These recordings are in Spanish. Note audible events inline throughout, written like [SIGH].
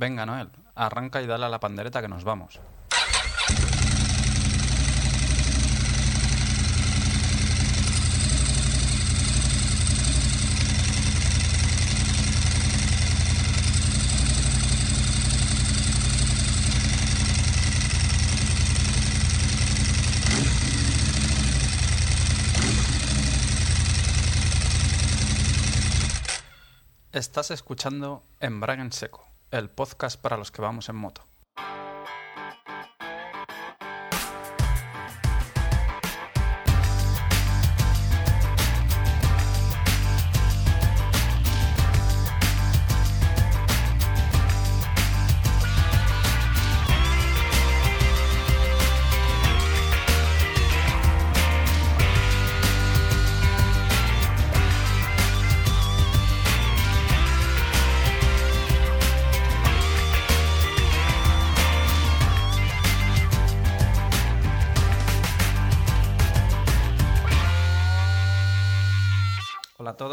Venga, Noel, arranca y dale a la pandereta que nos vamos. Estás escuchando Embrague en Seco, el podcast para los que vamos en moto.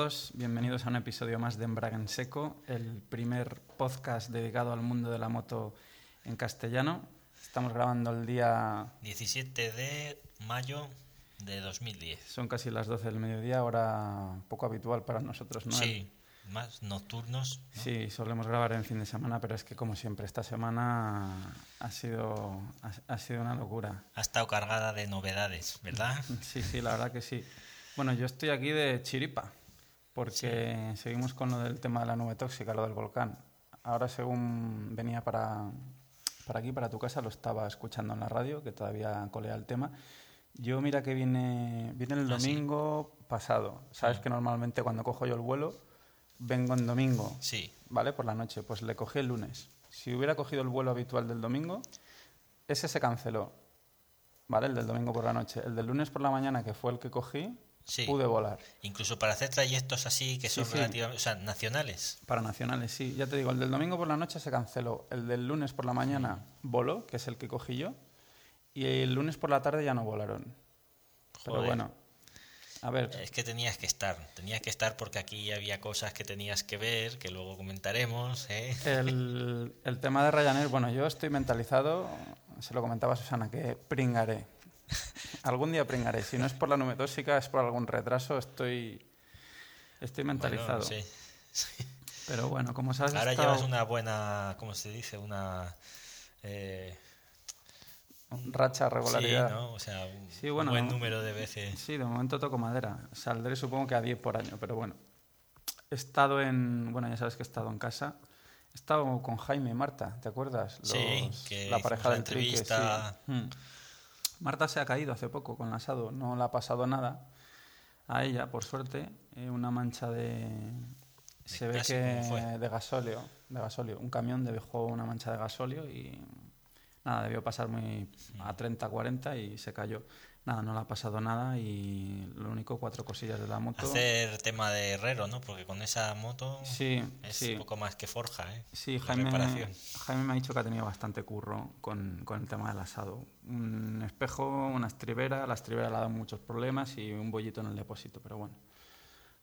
Todos, bienvenidos a un episodio más de Embrague en Seco, el primer podcast dedicado al mundo de la moto en castellano. Estamos grabando el día, 17 de mayo de 2010. son casi las 12 del mediodía, hora poco habitual para nosotros, ¿no? Sí, más nocturnos. ¿no? Sí, solemos grabar en fin de semana, pero es que como siempre esta semana ha sido, ha, ha sido una locura. Ha estado cargada de novedades, ¿verdad? [LAUGHS] Sí, sí, la verdad que sí. Bueno, yo estoy aquí de chiripa, porque seguimos con lo del tema de la nube tóxica, lo del volcán. Ahora, según venía para, para aquí, para tu casa, lo estaba escuchando en la radio, que todavía colea el tema. Yo, mira que viene, viene el Ah, sí. domingo pasado. Sabes que normalmente cuando cojo yo el vuelo, vengo en domingo, Sí, ¿vale? Por la noche. Pues le cogí el lunes. Si hubiera cogido el vuelo habitual del domingo, ese se canceló, ¿vale? El del domingo por la noche. El del lunes por la mañana, que fue el que cogí, sí. pude volar. Incluso para hacer trayectos así que son sí. relativamente, o sea, nacionales. Para nacionales, sí. Ya te digo, el del domingo por la noche se canceló. El del lunes por la mañana voló, que es el que cogí yo. Y el lunes por la tarde ya no volaron. Pero bueno, a ver, Es que tenías que estar, tenías que estar porque aquí había cosas que tenías que ver, que luego comentaremos, ¿eh? el, el tema de Ryanair, bueno, yo estoy mentalizado, se lo comentaba a Susana, que pringaré. Algún día pringaré. Si no es por la nube tóxica, es por algún retraso, estoy, estoy mentalizado. Bueno, sí. Pero bueno, como sabes, Ahora estado- llevas una buena, ¿cómo se dice? Una... eh, racha, regularidad. Sí, ¿no? O sea, un Sí, bueno, buen número de veces. Sí, de momento toco madera. Saldré supongo que a 10 por año, pero bueno. He estado en... Bueno, ya sabes que he estado en casa. He estado con Jaime y Marta, ¿te acuerdas? Sí, que la pareja del trique, sí. entrevista. Mm. Marta se ha caído hace poco con el asado, no le ha pasado nada a ella, por suerte. Eh, una mancha de... Se ve clase, que de gasóleo, de gasóleo. Un camión dejó una mancha de gasóleo y nada, debió pasar muy a 30, 40 y se cayó. Nada, no le ha pasado nada y lo único, cuatro cosillas de la moto. Hacer tema de herrero, ¿no? Porque con esa moto Sí, es sí. un poco más que forja, ¿eh? Sí, Jaime. Jaime me ha dicho que ha tenido bastante curro con, con el tema del asado. Un espejo, una estribera, la estribera le ha dado muchos problemas y un bollito en el depósito, pero bueno,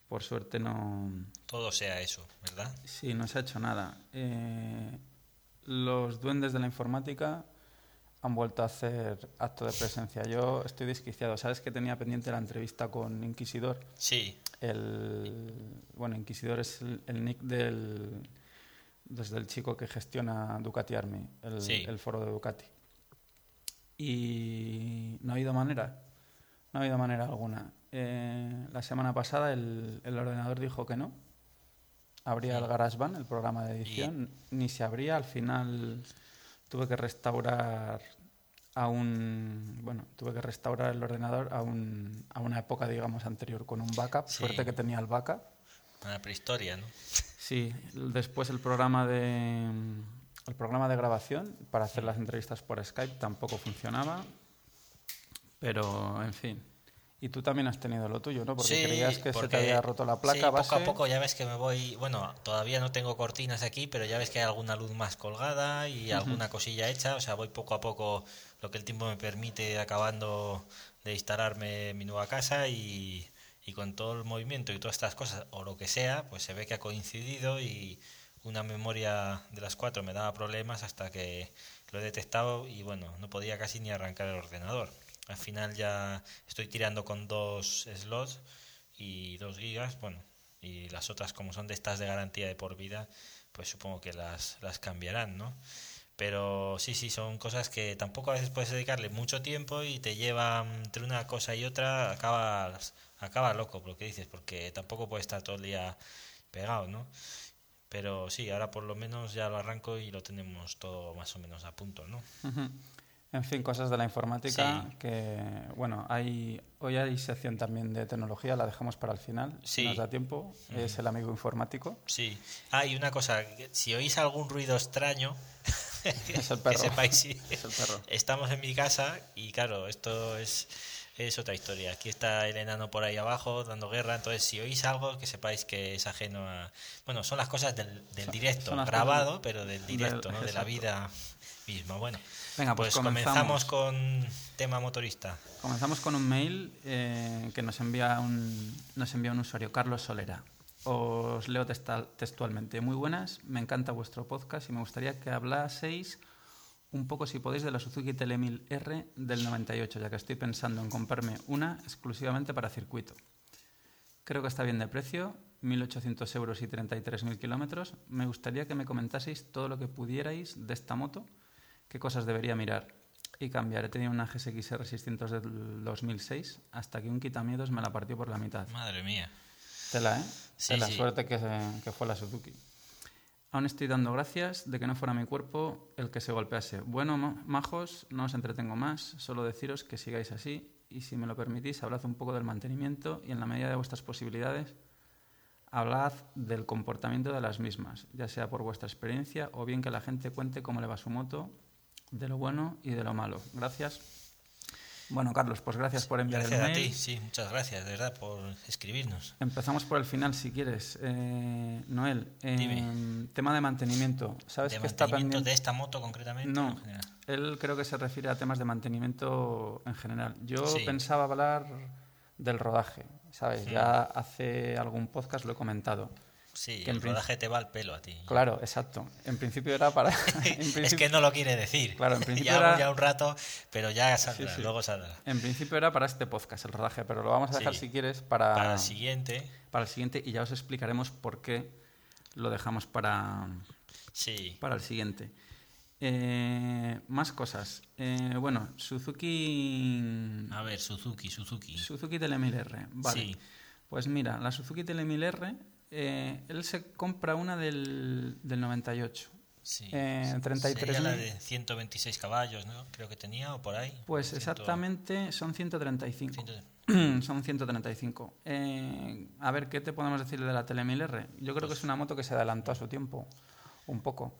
por suerte no, Todo sea eso, ¿verdad? sí, no se ha hecho nada. Eh, los duendes de la informática han vuelto a hacer acto de presencia. Yo estoy desquiciado. ¿Sabes que tenía pendiente la entrevista con Inquisidor? Sí, El, bueno, Inquisidor es el, el nick del, desde el chico que gestiona Ducati Army, el, Sí. el foro de Ducati. Y no ha habido manera, no ha habido manera alguna. Eh, la semana pasada el, el ordenador dijo que no. Abría el GarageBand, el programa de edición, ni se abría. Al final tuve que restaurar a un bueno tuve que restaurar el ordenador a, un, a una época digamos anterior con un backup Sí. suerte que tenía el backup una prehistoria, ¿no? sí después el programa de el programa de grabación para hacer las entrevistas por Skype tampoco funcionaba pero en fin y tú también has tenido lo tuyo no porque Sí, creías que se te había roto la placa sí, base poco a poco ya ves que me voy, bueno, todavía no tengo cortinas aquí, pero ya ves que hay alguna luz más colgada y alguna cosilla hecha, o sea, voy poco a poco lo que el tiempo me permite acabando de instalarme mi nueva casa y, y con todo el movimiento y todas estas cosas o lo que sea, pues se ve que ha coincidido y una memoria de las cuatro me daba problemas hasta que lo he detectado y bueno, no podía casi ni arrancar el ordenador. Al final ya estoy tirando con dos slots y dos gigas, bueno, y las otras como son de estas de garantía de por vida, pues supongo que las, las cambiarán, ¿no? Pero sí, sí, son cosas que tampoco a veces puedes dedicarle mucho tiempo y te llevan entre una cosa y otra, acabas, acaba loco por lo que dices, porque tampoco puedes estar todo el día pegado, ¿no? Pero sí, ahora por lo menos ya lo arranco y lo tenemos todo más o menos a punto, ¿no? En fin, cosas de la informática que, bueno, hay hoy hay sección también de tecnología, la dejamos para el final, si nos da tiempo, es el amigo informático. Sí. Ah, y una cosa, si oís algún ruido extraño, [LAUGHS] es el perro. que sepáis, sí. Es el perro. Estamos en mi casa y claro, esto es, es otra historia. Aquí está el enano por ahí abajo dando guerra, entonces si oís algo que sepáis que es ajeno a... Bueno, son las cosas del, del directo, grabado, pero del directo, ¿no? de la vida misma. Bueno. Venga, pues, pues comenzamos. con tema motorista. Comenzamos con un mail eh, que nos envía un, nos envía un usuario, Carlos Solera. Os leo textualmente. Muy buenas, me encanta vuestro podcast y me gustaría que hablaseis un poco, si podéis, de la Suzuki Telemil R del 98, ya que estoy pensando en comprarme una exclusivamente para circuito. Creo que está bien de precio, 1.800 euros y 33.000 kilómetros. Me gustaría que me comentaseis todo lo que pudierais de esta moto qué cosas debería mirar y cambiar. He tenido una GSX-R 600 del 2006 hasta que un quitamiedos me la partió por la mitad. Madre mía. Tela, ¿eh? Sí, la suerte que, que fue la Suzuki. Aún estoy dando gracias de que no fuera mi cuerpo el que se golpease. Bueno, majos, no os entretengo más, solo deciros que sigáis así y si me lo permitís, hablad un poco del mantenimiento y en la medida de vuestras posibilidades, hablad del comportamiento de las mismas, ya sea por vuestra experiencia o bien que la gente cuente cómo le va su moto de lo bueno y de lo malo. Gracias. Bueno, Carlos, pues gracias por enviar el mail. Gracias a ti, sí, muchas gracias, de verdad, por escribirnos. Empezamos por el final, si quieres. Eh, Noel, eh, tema de mantenimiento. ¿Sabes ¿De que está pendiente? de esta moto concretamente? No, él creo que se refiere a temas de mantenimiento en general. Yo pensaba hablar del rodaje, ¿sabes? Ya hace algún podcast lo he comentado. Sí, el rodaje te va al pelo a ti. Claro, exacto. En principio era para... [LAUGHS] [LAUGHS] es que no lo quiere decir. Claro, en [LAUGHS] principio ya, era... ya un rato, pero ya saldrá, luego saldrá. En principio era para este podcast, el rodaje, pero lo vamos a dejar si quieres para... Para el siguiente. Para el siguiente y ya os explicaremos por qué lo dejamos para... Sí. Para el siguiente. Eh, más cosas. Eh, bueno, Suzuki... A ver, Suzuki, Suzuki. Suzuki Telemil R. Vale. Sí. Pues mira, la Suzuki Telemil R eh, él se compra una del, del 98. Sí, eh, 33 sería la de 126 caballos, ¿no? Creo que tenía, o por ahí. Pues exactamente son 135. [CLEARS THROAT] son 135. Eh, a ver, ¿qué te podemos decir de la Telemil R? Yo creo que pues es una moto que se adelantó a su tiempo, un poco.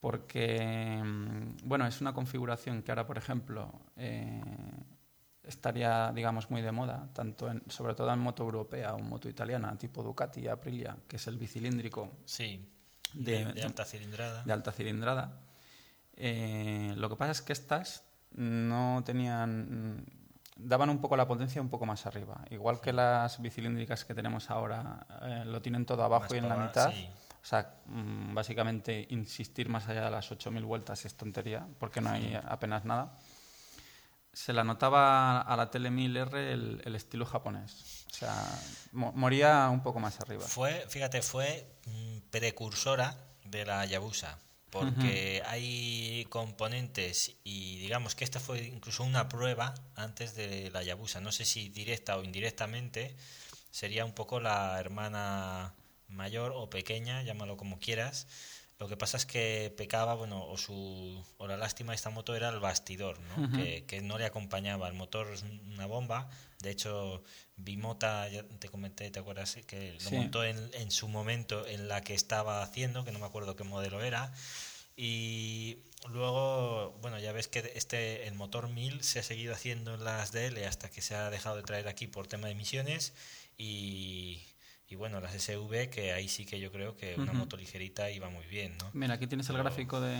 Porque, mm, bueno, es una configuración que ahora, por ejemplo, eh, estaría, digamos, muy de moda, tanto en, sobre todo en moto europea o moto italiana, tipo Ducati Aprilia, que es el bicilíndrico. Sí, de, alta cilindrada. De alta cilindrada. Eh, lo que pasa es que estas no tenían daban un poco la potencia un poco más arriba. Igual que las bicilíndricas que tenemos ahora eh, lo tienen todo abajo y en la mitad. O sea, mm, básicamente insistir más allá de las 8.000 vueltas es tontería, porque no hay apenas nada se la notaba a la Tele 1000R el, estilo japonés. O sea, moría un poco más arriba. Fue, fíjate, fue mm, precursora de la Yabusa, porque hay componentes y digamos que esta fue incluso una prueba antes de la Yabusa. No sé si directa o indirectamente sería un poco la hermana mayor o pequeña, llámalo como quieras, lo que pasa es que pecaba, bueno, o, su, o la lástima de esta moto era el bastidor, ¿no? que, no le acompañaba. El motor es una bomba. De hecho, Bimota, ya te comenté, ¿te acuerdas? Que lo montó en, en, su momento en la que estaba haciendo, que no me acuerdo qué modelo era. Y luego, bueno, ya ves que este el motor 1000 se ha seguido haciendo en las DL hasta que se ha dejado de traer aquí por tema de emisiones. Y y bueno, las SV, que ahí sí que yo creo que una moto ligerita iba muy bien, ¿no? Mira, aquí tienes el gráfico de,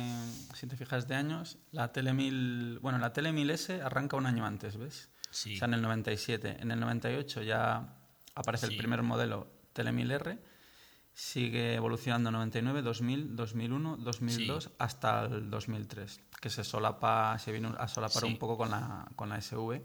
si te fijas, de años. La Tele 1000, bueno, la Tele 1000S arranca un año antes, ¿ves? Sí. O sea, en el 97. En el 98 ya aparece el primer modelo Tele 1000R. sigue evolucionando 99, 2000, 2001, 2002 hasta el 2003, que se solapa, se vino a solapar un poco con la, con la SV,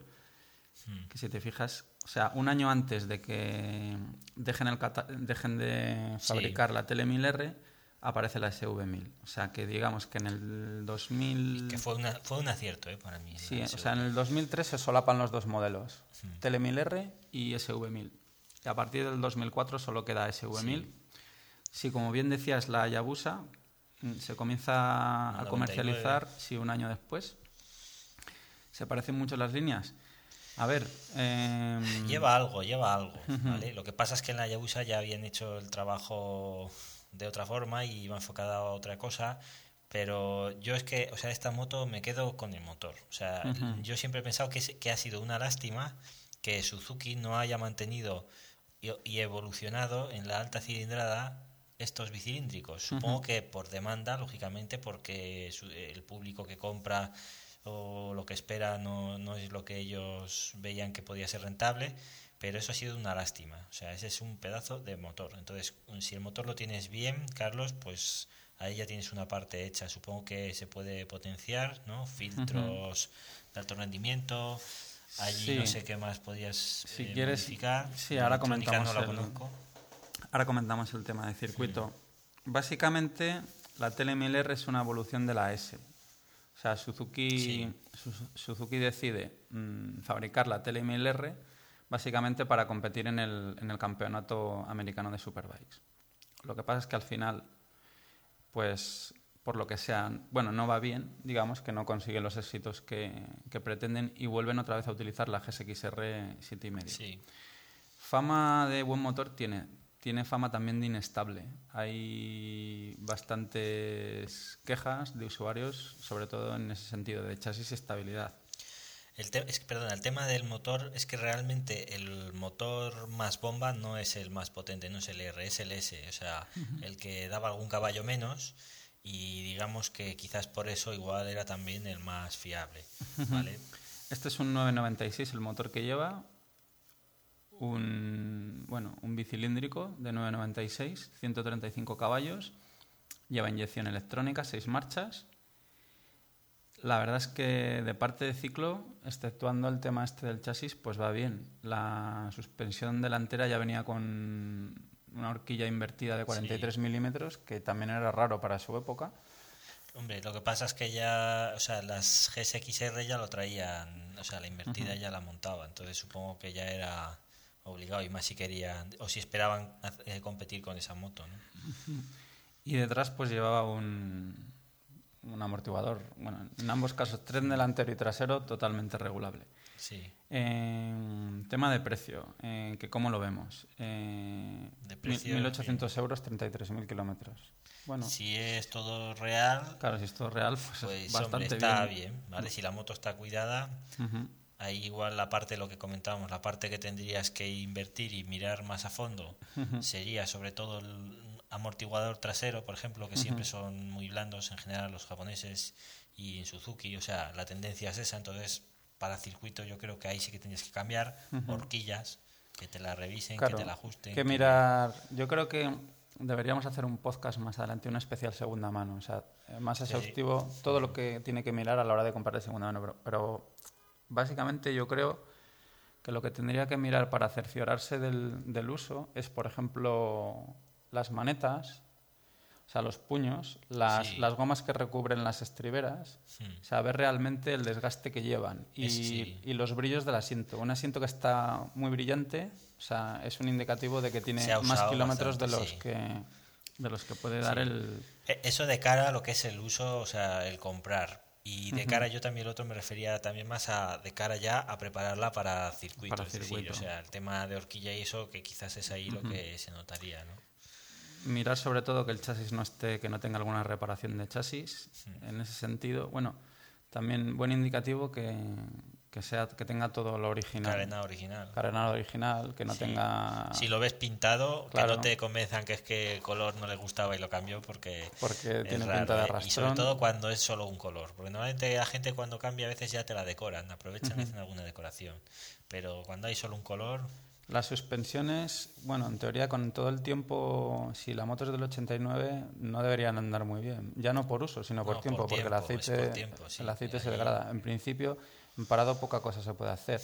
hmm. que si te fijas, o sea, un año antes de que dejen, el dejen de fabricar la Tele 1000R, aparece la SV1000. O sea, que digamos que en el 2000... que fue, fue un acierto ¿eh? para mí. Sí, o sea, en el 2003 se solapan los dos modelos, hmm. Tele 1000R y SV1000. Y a partir del 2004 solo queda SV1000. Sí. como bien decías, la Yabusa mm, se comienza a comercializar sí, un año después. Se parecen mucho las líneas. A ver. Em, [LAUGHS] lleva algo, lleva algo. [LAUGHS] Lo que pasa es que en la Yabusa ya habían hecho el trabajo de otra forma y iba enfocada a otra cosa. Pero yo es que, o sea, esta moto me quedo con el motor. O sea, yo siempre he pensado que, que ha sido una lástima que Suzuki no haya mantenido y, evolucionado en la alta cilindrada estos bicilíndricos. Supongo que por demanda, lógicamente, porque el público que compra o lo que espera no, no es lo que ellos veían que podía ser rentable, pero eso ha sido una lástima. O sea, ese es un pedazo de motor. Entonces, si el motor lo tienes bien, Carlos, pues ahí ya tienes una parte hecha. Supongo que se puede potenciar, ¿no? Filtros de alto rendimiento, Allí no sé qué más podías si eh, quieres, Sí, ahora comentamos, el, ahora comentamos el tema de circuito. Básicamente, la 1000R es una evolución de la S. Sea, Suzuki, Suzuki decide mm, fabricar la Tele 1000R básicamente para competir en el, en el campeonato americano de Superbikes. Lo que pasa es que al final, pues por lo que sea, bueno, no va bien, digamos, que no consiguen los éxitos que, pretenden y vuelven otra vez a utilizar la GSXR 7,5. Sí. Fama de buen motor tiene, tiene fama también de inestable. Hay bastantes quejas de usuarios, sobre todo en ese sentido, de chasis y estabilidad. El es perdón, el tema del motor es que realmente el motor más bomba no es el más potente, no es el R, es el S, o sea, el que daba algún caballo menos y digamos que quizás por eso igual era también el más fiable. ¿vale? Este es un 996 el motor que lleva, un, bueno, un bicilíndrico de 996, 135 caballos, lleva inyección electrónica, 6 marchas. La verdad es que de parte de ciclo, exceptuando el tema este del chasis, pues va bien. La suspensión delantera ya venía con una horquilla invertida de 43 milímetros, que también era raro para su época. Hombre, lo que pasa es que ya, o sea, las GSXR ya lo traían, o sea, la invertida ya la montaba, entonces supongo que ya era obligado y más si querían, o si esperaban eh, competir con esa moto, ¿no? [LAUGHS] Y detrás pues llevaba un, un amortiguador, bueno, en ambos casos, tren delantero y trasero totalmente regulable. Sí. tema de precio, eh, que ¿cómo lo vemos? Eh, de precio, 1.800 euros, 33.000 kilómetros. Bueno, si es todo real. Claro, si es todo real, pues, pues bastante está bien. ¿vale? Si la moto está cuidada, ahí igual la parte, lo que comentábamos, la parte que tendrías que invertir y mirar más a fondo sería sobre todo el amortiguador trasero, por ejemplo, que siempre son muy blandos en general los japoneses y en Suzuki, o sea, la tendencia es esa, entonces para circuito yo creo que ahí sí que tienes que cambiar horquillas, que te la revisen, que te la ajusten. Que mirar, yo creo que deberíamos hacer un podcast más adelante, una especial segunda mano, o sea, más exhaustivo, todo lo que tiene que mirar a la hora de comprar de segunda mano, pero, básicamente yo creo que lo que tendría que mirar para cerciorarse del, del uso es, por ejemplo, las manetas, o sea, los puños, las, las gomas que recubren las estriberas, hmm. saber realmente el desgaste que llevan y, y, los brillos del asiento. Un asiento que está muy brillante, o sea, es un indicativo de que tiene más kilómetros de los que de los que puede dar el... E, eso de cara a lo que es el uso, o sea, el comprar. Y de cara yo también el otro me refería también más a de cara ya a prepararla para circuitos. Para o sea, el tema de horquilla y eso, que quizás es ahí lo que se notaría, ¿no? mirar sobre todo que el chasis no esté, que no tenga alguna reparación de chasis. En ese sentido, bueno, también buen indicativo que, que sea que tenga todo lo original. Carenado original. Carenado original, que no tenga. Si lo ves pintado, que no te convenzan que es que el color no le gustaba y lo cambió porque. Porque tiene pinta de arrastrón. Y sobre todo cuando es solo un color. Porque normalmente la gente cuando cambia a veces ya te la decoran, aprovechan y hacen alguna decoración. Pero cuando hay solo un color, Las suspensiones, bueno, en teoría con todo el tiempo, si la moto es del 89, no deberían andar muy bien. Ya no por uso, sino por No, tiempo, por porque el tiempo, aceite, por tiempo, sí. el aceite se degrada. En principio, en parado poca cosa se puede hacer.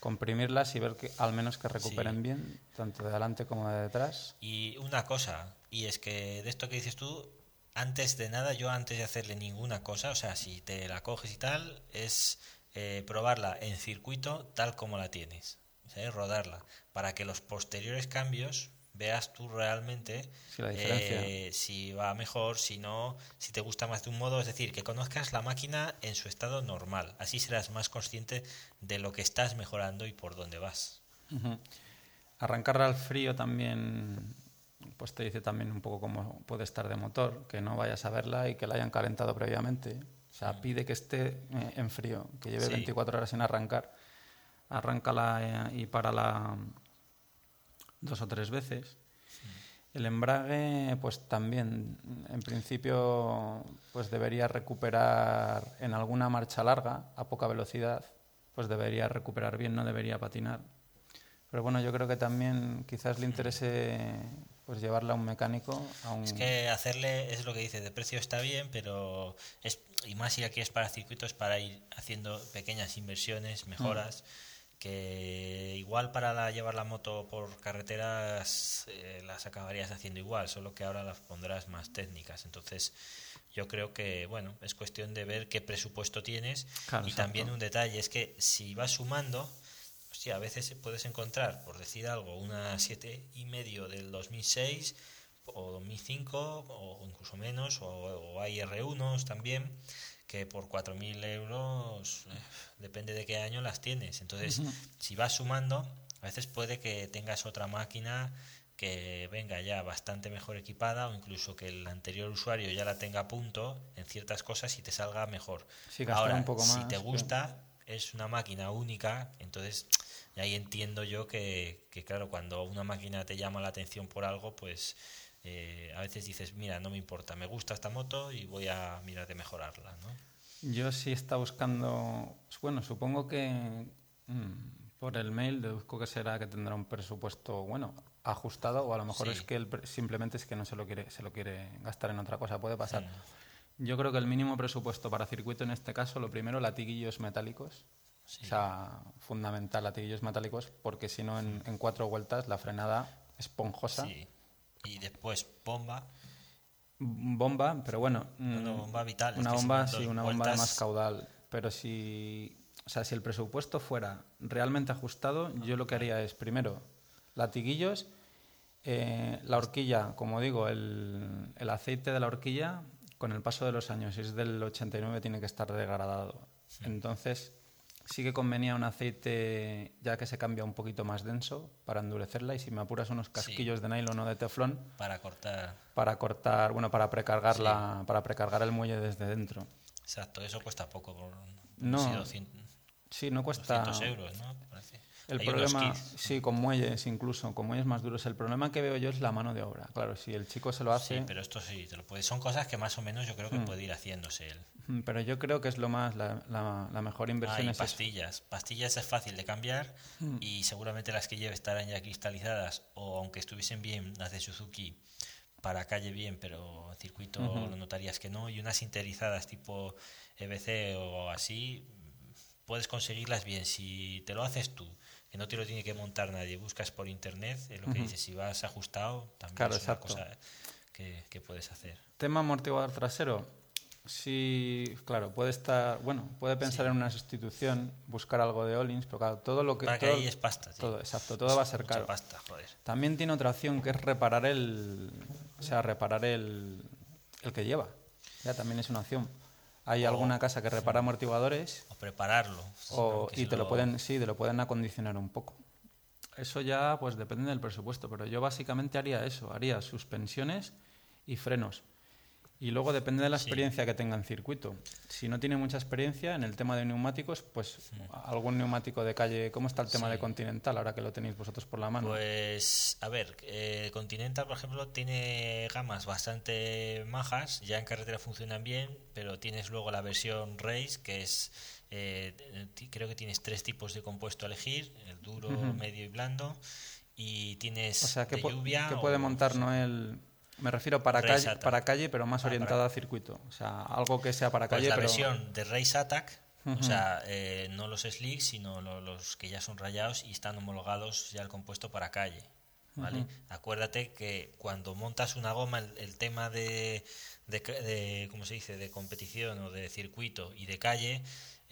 Comprimirlas y ver que al menos que recuperen Sí. bien, tanto de delante como de detrás. Y una cosa, y es que de esto que dices tú, antes de nada, yo antes de hacerle ninguna cosa, o sea, si te la coges y tal, es eh, probarla en circuito tal como la tienes, ¿sabes? rodarla, para que los posteriores cambios veas tú realmente Sí, la eh, si va mejor, si no, si te gusta más de un modo, es decir, que conozcas la máquina en su estado normal, así serás más consciente de lo que estás mejorando y por dónde vas. Arrancarla al frío también, pues te dice también un poco cómo puede estar de motor, que no vayas a verla y que la hayan calentado previamente. O sea, pide que esté eh, en frío, que lleve Sí. 24 horas sin arrancar. Arráncala eh, y párala dos o tres veces. El embrague, pues también, en principio, pues debería recuperar en alguna marcha larga, a poca velocidad, pues debería recuperar bien, no debería patinar. Pero bueno, yo creo que también quizás le interese pues llevarla a un mecánico, a un... Es que hacerle, es lo que dice, de precio está bien, pero es y más si aquí es para circuitos, para ir haciendo pequeñas inversiones, mejoras, que igual para la- llevar la moto por carreteras eh, las acabarías haciendo igual, solo que ahora las pondrás más técnicas. Entonces, yo creo que, bueno, es cuestión de ver qué presupuesto tienes Claro, y exacto. también un detalle es que si vas sumando, hostia, a veces puedes encontrar, por decir algo, una siete y medio del 2006 o 2005 o incluso menos, o, o hay R1 también, que por 4.000 euros, eh, depende de qué año las tienes. Entonces, si vas sumando, a veces puede que tengas otra máquina que venga ya bastante mejor equipada o incluso que el anterior usuario ya la tenga a punto en ciertas cosas y te salga mejor. Sí, Ahora, un poco si más, te sí. gusta, es una máquina única, entonces ahí entiendo yo que, que, claro, cuando una máquina te llama la atención por algo, pues eh, a veces dices, mira, no me importa, me gusta esta moto y voy a mirar de mejorarla, ¿no? Yo sí está buscando, bueno, supongo que mm, por el mail deduzco que será que tendrá un presupuesto, bueno, ajustado o a lo mejor Sí. es que él simplemente es que no se lo quiere, se lo quiere gastar en otra cosa, puede pasar. Yo creo que el mínimo presupuesto para circuito en este caso, lo primero, latiguillos metálicos. Sí. O sea, fundamental, latiguillos metálicos, porque si no, en, en cuatro vueltas la frenada esponjosa. Sí. Y después bomba, Bomba, pero bueno. No, no, mm, bomba vital, Una bomba, sí, una bomba más caudal. Pero si, o sea, si el presupuesto fuera realmente ajustado, yo lo que haría es, primero, latiguillos, eh, la horquilla, como digo, el, el aceite de la horquilla, con el paso de los años, si es del 89, tiene que estar degradado. Entonces, sí que convenía un aceite ya que se cambia un poquito más denso para endurecerla y si me apuras unos casquillos de nylon o de teflón, para cortar. para cortar, bueno, para precargar la, para precargar el muelle desde dentro. Exacto, eso cuesta poco. Por, No, sí, 200, Sí, no cuesta. 200 euros, ¿no? Parece. El Hay problema, sí, con muelles incluso, con muelles más duros. El problema que veo yo es la mano de obra. Claro, si el chico se lo hace, Sí, pero esto sí, te lo puede. Son cosas que más o menos yo creo que puede ir haciéndose él. Mm, pero yo creo que es lo más, la, la- la mejor Ah, inversión y es eso. pastillas. Pastillas es fácil de cambiar y seguramente las que lleve estarán ya cristalizadas o aunque estuviesen bien las de Suzuki para calle bien, pero en circuito lo notarías que no. Y unas sinterizadas tipo EBC o así, puedes conseguirlas bien. Si te lo haces tú, que no te lo tiene que montar nadie, buscas por internet, es lo que dices, si vas ajustado, también Claro, es una exacto. cosa que, que puedes hacer. Tema amortiguador trasero. Sí, claro, puede estar, bueno, puede pensar en una sustitución, buscar algo de Olins, pero claro, todo lo que Para que todo- ahí es pasta, tío. todo, exacto, todo va a ser caro. pasta, joder. También tiene otra opción que es reparar el, o sea, reparar el, el que lleva. Ya también es una opción. Hay alguna casa que repara amortiguadores O prepararlo. o- y te lo pueden, sí, te lo pueden acondicionar un poco. Eso ya, pues depende del presupuesto, pero yo básicamente haría eso, haría suspensiones y frenos. Y luego depende de la experiencia que tenga en circuito. Si no tiene mucha experiencia en el tema de neumáticos, pues algún neumático de calle. ¿Cómo está el tema de Continental ahora que lo tenéis vosotros por la mano? Pues, a ver, eh, Continental, por ejemplo, tiene gamas bastante majas. Ya en carretera funcionan bien, pero tienes luego la versión Race, que es. Eh, creo que tienes tres tipos de compuesto a elegir: el duro, medio y blando. Y tienes o sea, que lluvia. Que puede montar Noel me refiero para calle, para calle, pero más ah, orientada a circuito. O sea, algo que sea para pues calle. la pero... versión de Race Attack, o sea, eh, no los slicks, sino los, que ya son rayados y están homologados ya el compuesto para calle. ¿Vale? Acuérdate que cuando montas una goma, el, tema de, de, de, ¿cómo se dice?, de competición o de circuito y de calle,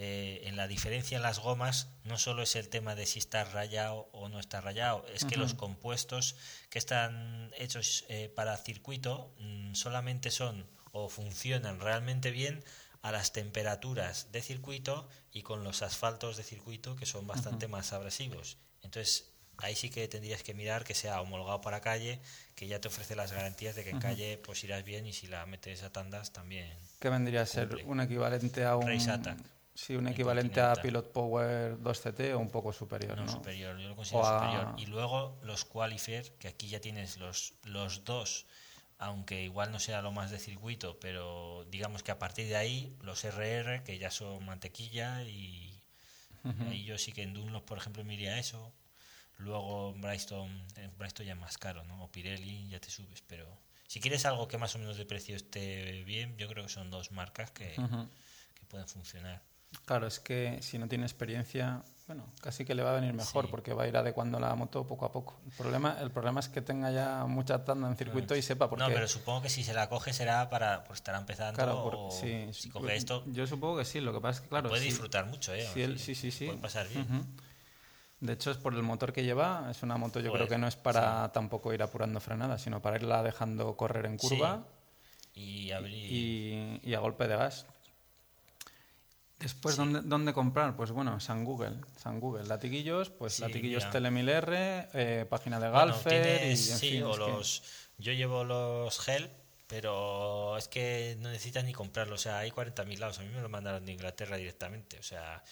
eh, en la diferencia en las gomas no solo es el tema de si está rayado o no está rayado, es que los compuestos que están hechos eh, para circuito mm, solamente son o funcionan realmente bien a las temperaturas de circuito y con los asfaltos de circuito que son bastante más abrasivos. Entonces, ahí sí que tendrías que mirar que sea homologado para calle, que ya te ofrece las garantías de que en calle pues irás bien y si la metes a tandas también. ¿Qué vendría a ser un equivalente a un Race Attack. Sí, un equivalente a Pilot Power 2CT o un poco superior. No, superior, yo lo considero superior. Y luego los Qualifier, que aquí ya tienes los, los dos, aunque igual no sea lo más de circuito, pero digamos que a partir de ahí los RR, que ya son mantequilla, y, yo sí que en Dunlop, por ejemplo, me iría a eso. Luego Brightstone, eh, Brightstone ya es más caro, ¿no? O Pirelli ya te subes, pero si quieres algo que más o menos de precio esté bien, yo creo que son dos marcas que, que pueden funcionar. Claro, es que si no tiene experiencia, bueno, casi que le va a venir mejor porque va a ir adecuando la moto poco a poco. El problema, el problema es que tenga ya mucha tanda en circuito y sepa por qué. No, pero supongo que si se la coge será para pues, estar empezando claro, o si coge esto. Yo supongo que sí, lo que pasa es que claro. Puede disfrutar mucho, ¿eh? sí, sí, sí. Puede pasar bien. De hecho, es por el motor que lleva. Es una moto, yo creo que no es para tampoco ir apurando frenada, sino para irla dejando correr en curva y, abrir... y, y a golpe de gas. Después, ¿dónde, ¿dónde, comprar? Pues bueno, San Google. San Google. Latiguillos, pues latiguillos Tele1000R, eh, página de Galfer y, sí, o los, Yo llevo los Gel, pero es que no necesitas ni comprarlo. O sea, hay 40.000 lados. A mí me lo mandaron de Inglaterra directamente. O sea,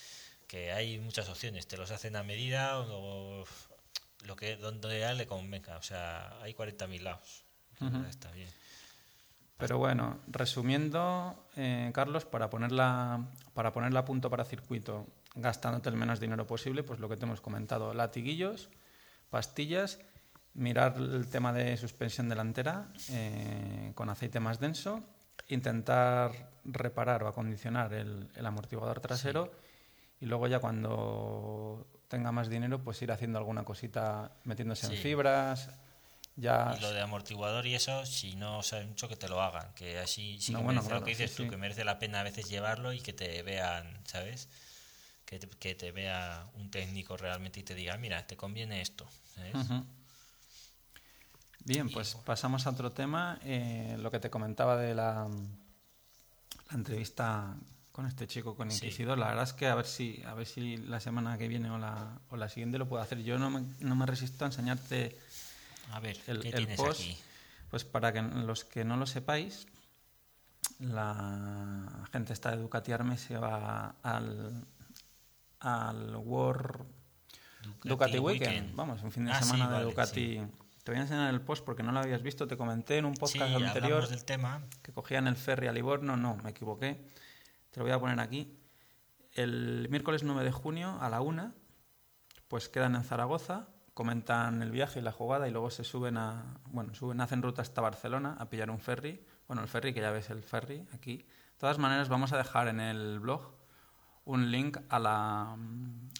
que hay muchas opciones. Te los hacen a medida o lo que donde ya le convenga. O sea, hay 40.000 lados. Está bien. Pero bueno, resumiendo, eh, Carlos, para ponerla, para ponerla a punto para circuito, gastándote el menos dinero posible, pues lo que te hemos comentado, latiguillos, pastillas, mirar el tema de suspensión delantera eh, con aceite más denso, intentar reparar o acondicionar el, amortiguador trasero y luego ya cuando tenga más dinero, pues ir haciendo alguna cosita metiéndose en fibras, y lo de amortiguador y eso, si no sabes mucho, que te lo hagan. Que así sí que merece lo que dices tú, que merece la pena a veces llevarlo y que te vean, ¿sabes? Que te, que te vea un técnico realmente y te diga, mira, te conviene esto. Bien, pues pasamos a otro tema. Eh, lo que te comentaba de la, la entrevista con este chico, con Inquisidor. La verdad es que a ver si a ver si la semana que viene o la, o la siguiente lo puedo hacer. Yo no me, no me resisto a enseñarte a ver, el, ¿qué tienes post, aquí? Pues para que los que no lo sepáis, la gente está de Ducati Arme se va al, al World Ducati, Weekend. Vamos, un fin de ah, semana de Ducati. Te voy a enseñar el post porque no lo habías visto. Te comenté en un podcast anterior del tema. que cogían el ferry a Livorno. No, me equivoqué. Te lo voy a poner aquí. El miércoles 9 de junio a la una, pues quedan en Zaragoza comentan el viaje y la jugada y luego se suben a, bueno, suben, hacen ruta hasta Barcelona a pillar un ferry. Bueno, el ferry, que ya ves el ferry aquí. De todas maneras, vamos a dejar en el blog un link a la,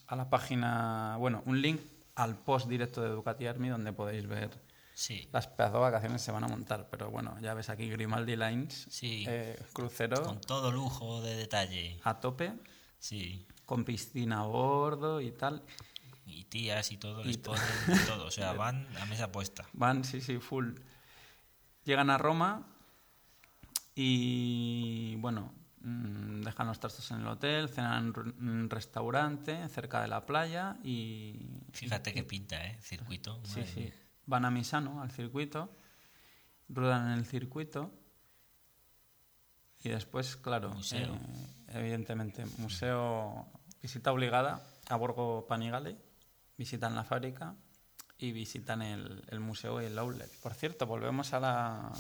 a la página, bueno, un link al post directo de Ducati Army donde podéis ver sí. las pedazos de vacaciones se van a montar. Pero bueno, ya ves aquí Grimaldi Lines, sí. Eh, crucero. Con todo lujo de detalle. A tope. Sí. Con piscina a bordo y tal y tías y todo, les ponen todo. O sea, [LAUGHS] van a mesa puesta. Van, sí, sí, full. Llegan a Roma y, bueno, mm, dejan los trastos en el hotel, cenan en un restaurante cerca de la playa y... Fíjate qué pinta, ¿eh? Circuito. Sí, sí. Van a Misano, al circuito, ruedan en el circuito Y después, claro, Museo. eh, evidentemente, museo, visita obligada a Borgo Panigale, visitan la fábrica y visitan el, el museo y el outlet. Por cierto, volvemos a la...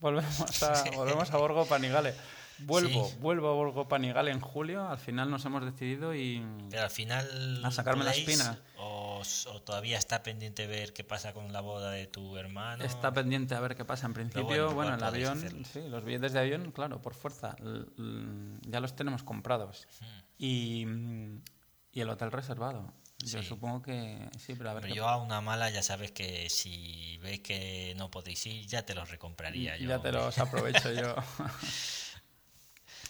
Volvemos a, [LAUGHS] volvemos a Borgo Panigale. Vuelvo, Sí. vuelvo a Borgo Panigale en julio. Al final nos hemos decidido y... Pero al final. A sacarme la espina. O, o todavía está pendiente ver qué pasa con la boda de tu hermano. Está pendiente a ver qué pasa. En principio, bueno, el avión, hacerlo. sí, los billetes de avión, claro, por fuerza, ya los tenemos comprados. Hmm. Y, y el hotel reservado. Yo Sí. supongo que sí, pero a ver. Pero yo a una mala ya sabes que si ves que no podéis ir, ya te los recompraría yo. ya te los aprovecho yo. [LAUGHS] [LAUGHS]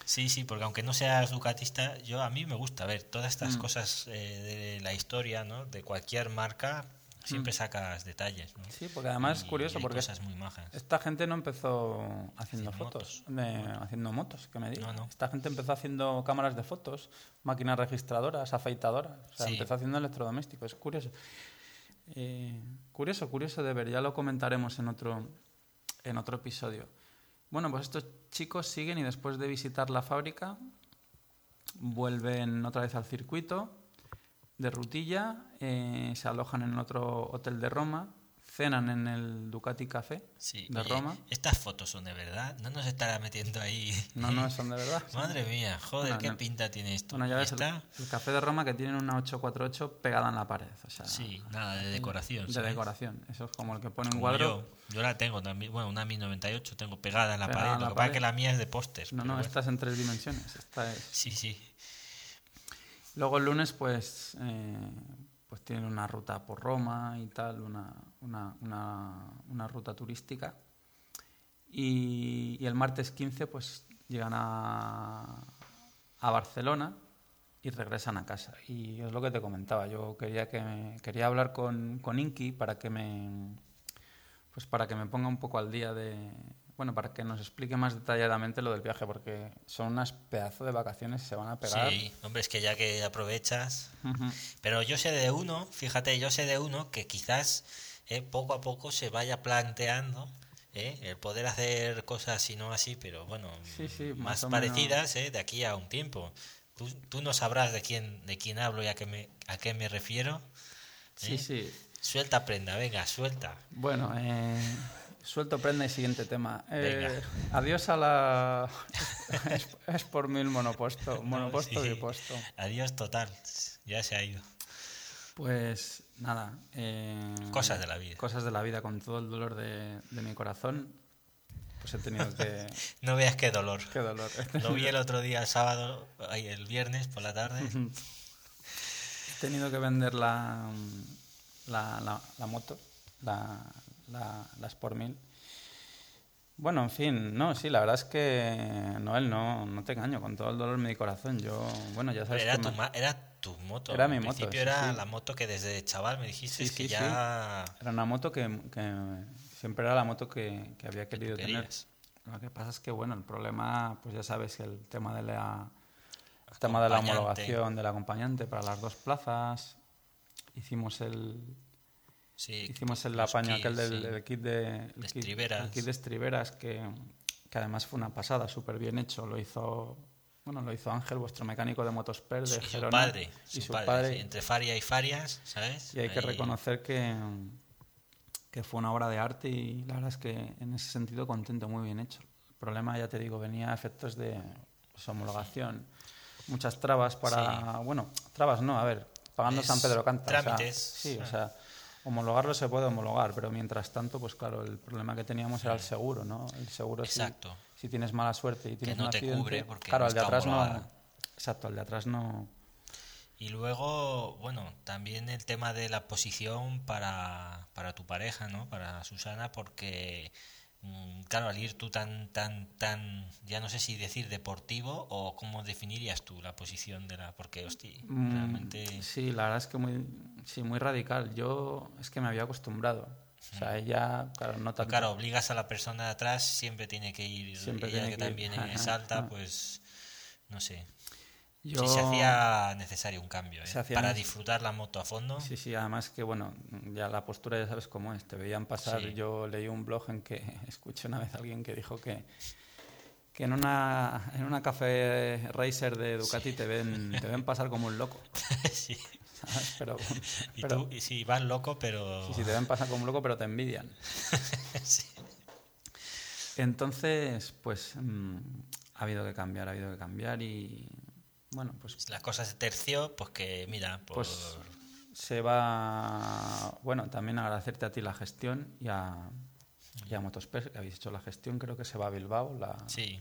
Sí, sí, porque aunque no seas ducatista, yo a mí me gusta ver todas Mm. estas cosas eh, de la historia, ¿no? De cualquier marca, siempre sacas detalles, ¿no? Mm. Sí, porque además es curioso porque cosas muy majas. esta gente no empezó haciendo fotos, haciendo motos, que me digas. No, no. Esta gente empezó haciendo cámaras de fotos, máquinas registradoras, afeitadoras. O sea, Sí. empezó haciendo electrodomésticos. Es curioso. Eh, curioso, curioso de ver. Ya lo comentaremos en otro, en otro episodio. Bueno, pues estos chicos siguen y después de visitar la fábrica vuelven otra vez al circuito de Rutilla, eh, se alojan en otro hotel de Roma, cenan en el Ducati Café Sí, de oye, Roma. Estas fotos son de verdad, no nos estará metiendo ahí. No, no, son de verdad. [LAUGHS] Madre mía, joder, qué no. pinta tiene esto. Bueno, ya ves el, ¿Está? el café de Roma que tiene una 848 pegada en la pared. O sea, Sí, nada, de decoración. de ¿sabes? decoración. Eso es como el que pone un cuadro. yo, yo la tengo también, bueno, una Mi 98 tengo pegada en la Pegada pared. en la Lo que pasa es que la mía es de póster. No, no, bueno. esta es en tres dimensiones. Esta es... Sí, sí. Luego el lunes, pues, eh, pues tienen una ruta por Roma y tal, una, una, una, ruta turística. Y, el martes 15, pues llegan a, a Barcelona y regresan a casa. Y es lo que te comentaba. Yo quería que me- quería hablar con, con Inki para que me pues para que me ponga un poco al día de bueno para que nos explique más detalladamente lo del viaje porque son unas pedazos de vacaciones y se van a pegar Sí, hombre, es que ya que aprovechas. Ujú. Pero yo sé de uno, fíjate, yo sé de uno que quizás eh, poco a poco se vaya planteando eh, el poder hacer cosas, si no así, pero bueno, Sí, sí, más, más menos. parecidas eh, de aquí a un tiempo. Tú, tú no sabrás de quién, de quién hablo y a qué me, a qué me refiero. Sí, ¿eh? sí. Suelta prenda, venga, suelta. Bueno, eh, suelto prenda y siguiente tema. Eh, adiós a la... [LAUGHS] es, es por mil monopuesto, monopuesto sí. bipuesto. Adiós total, ya se ha ido. Pues nada. eh, Cosas de la vida. Cosas de la vida, con todo el dolor de, de mi corazón. Pues he tenido que... [LAUGHS] No veas qué dolor. Qué dolor. Lo vi el otro día, el sábado, el viernes por la tarde. He tenido que vender la, la, la- la moto, la, la, la Sport 1000. Bueno, en fin, no, sí, la verdad es que, Noel, no, no te engaño, con todo el dolor de mi corazón. Yo, bueno, ya sabes Era que tu, ma- era tu moto. Era mi Al moto, principio sí, era sí. la moto que desde chaval me dijiste Sí, que ya Era una moto que, que siempre era la moto que, que había querido tener. querías. Lo que pasa es que, bueno, el problema, pues ya sabes, el tema de la, el tema de la homologación del acompañante para las dos plazas. Hicimos el, Sí, hicimos el apaño aquel del sí. el kit de, el De kit- estriberas. el kit de estriberas que, que además fue una pasada, súper bien hecho. Lo hizo, bueno, lo hizo Ángel, vuestro mecánico de Motosper de Y su padre, y su padre, padre. sí, entre Faria y Farias, ¿sabes? Y hay que reconocer que, que fue una obra de arte y la verdad es que en ese sentido contento, muy bien hecho. El problema, ya te digo, venía a efectos de pues, homologación, muchas trabas para... Bueno, trabas no, a ver, pagando Es San Pedro canta. o sea, trámites, sí, o ah. sea, homologarlo se puede homologar, pero mientras tanto, pues claro, el problema que teníamos era el seguro, ¿no? El seguro si- Exacto. Si, tienes mala suerte y tienes no un te accidente, cubre porque claro, no el de atrás no... Exacto, el de atrás no... Y luego, bueno, también el tema de la posición para, para tu pareja, ¿no? Para Susana, porque, claro, al ir tú tan, tan, tan, ya no sé si decir deportivo o cómo definirías tú la posición de la, porque, hostia, Mm, realmente... Sí, la verdad es que muy, sí, muy radical. Yo es que me había acostumbrado. O sea, ella, claro, no tanto. Claro, obligas a la persona de atrás, siempre tiene que ir, Siempre ella tiene que que también [LAUGHS] es alta, pues, no sé. Yo- Si se hacía necesario un cambio, ¿eh? Para disfrutar la moto a fondo. Sí, sí, además que, bueno, ya la postura ya sabes cómo es. Te veían pasar. Sí. Yo leí un blog en que [LAUGHS] escuché una vez a alguien que dijo que, que en una, en una café racer de Ducati te, ven, te ven pasar como un loco. [LAUGHS] sí. ¿sabes? Pero, Y [LAUGHS] pero- tú, y sí, vas loco, pero... sí, sí, te ven pasar como un loco, pero te envidian. Sí. Entonces, pues mm, ha habido que cambiar, ha habido que cambiar y bueno, pues La cosa se terció, pues que, mira, por... Pues se va, bueno, también agradecerte a ti la gestión y a, y a Motospers, que habéis hecho la gestión, creo que se va a Bilbao. La, Sí,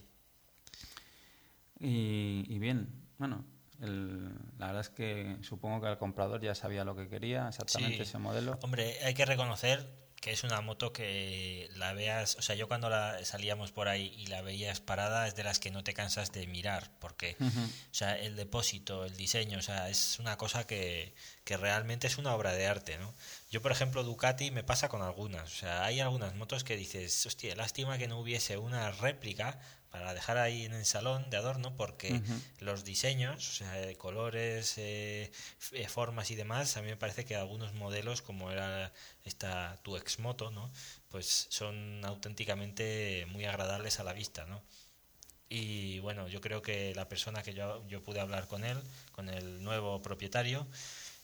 y, y bien, bueno, el- la verdad es que supongo que el comprador ya sabía lo que quería, exactamente Sí. ese modelo. Hombre, hay que reconocer que es una moto que la veas, o sea, yo cuando la salíamos por ahí y la veías parada es de las que no te cansas de mirar, porque, o sea, el depósito, el diseño, o sea, es una cosa que, que realmente es una obra de arte, ¿no? Yo, por ejemplo, Ducati me pasa con algunas, o sea, hay algunas motos que dices, hostia, lástima que no hubiese una réplica para dejar ahí en el salón de adorno, porque los diseños, o sea, de colores, eh, eh, formas y demás, a mí me parece que algunos modelos, como era esta tu ex moto, ¿no? Pues son auténticamente muy agradables a la vista, ¿no? Y bueno, yo creo que la persona que yo, yo pude hablar con él, con el nuevo propietario,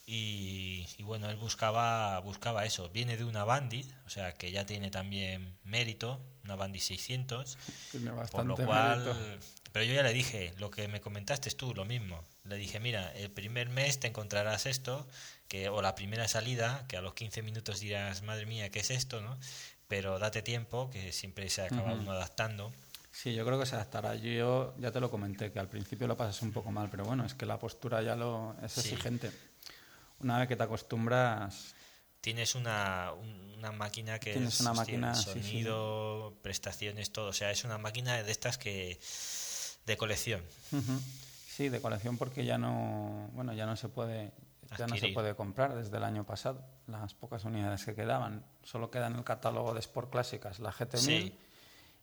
y, y bueno, él buscaba, buscaba eso. Viene de una Bandit, o sea que ya tiene también mérito, una Bandit 600, Tiene por lo cual, mérito. pero yo ya le dije, lo que me comentaste tú, lo mismo. Le dije, mira, el primer mes te encontrarás esto, que o la primera salida, que a los 15 minutos dirás, madre mía, ¿qué es esto? ¿no? Pero date tiempo, que siempre se acaba uno adaptando. Sí, yo creo que se adaptará. Yo ya te lo comenté, que al principio lo pasas un poco mal, pero bueno, es que la postura ya lo es Sí. exigente. Una vez que te acostumbras, Tienes una, un- una máquina que Tienes es una máquina, sí, sí. sonido, prestaciones, todo. O sea, es una máquina de estas que de colección. Sí, de colección porque ya no, bueno, ya no se puede, ya no se puede comprar desde el año pasado. Las pocas unidades que quedaban, solo queda en el catálogo de Sport Clásicas la GT1000 Sí.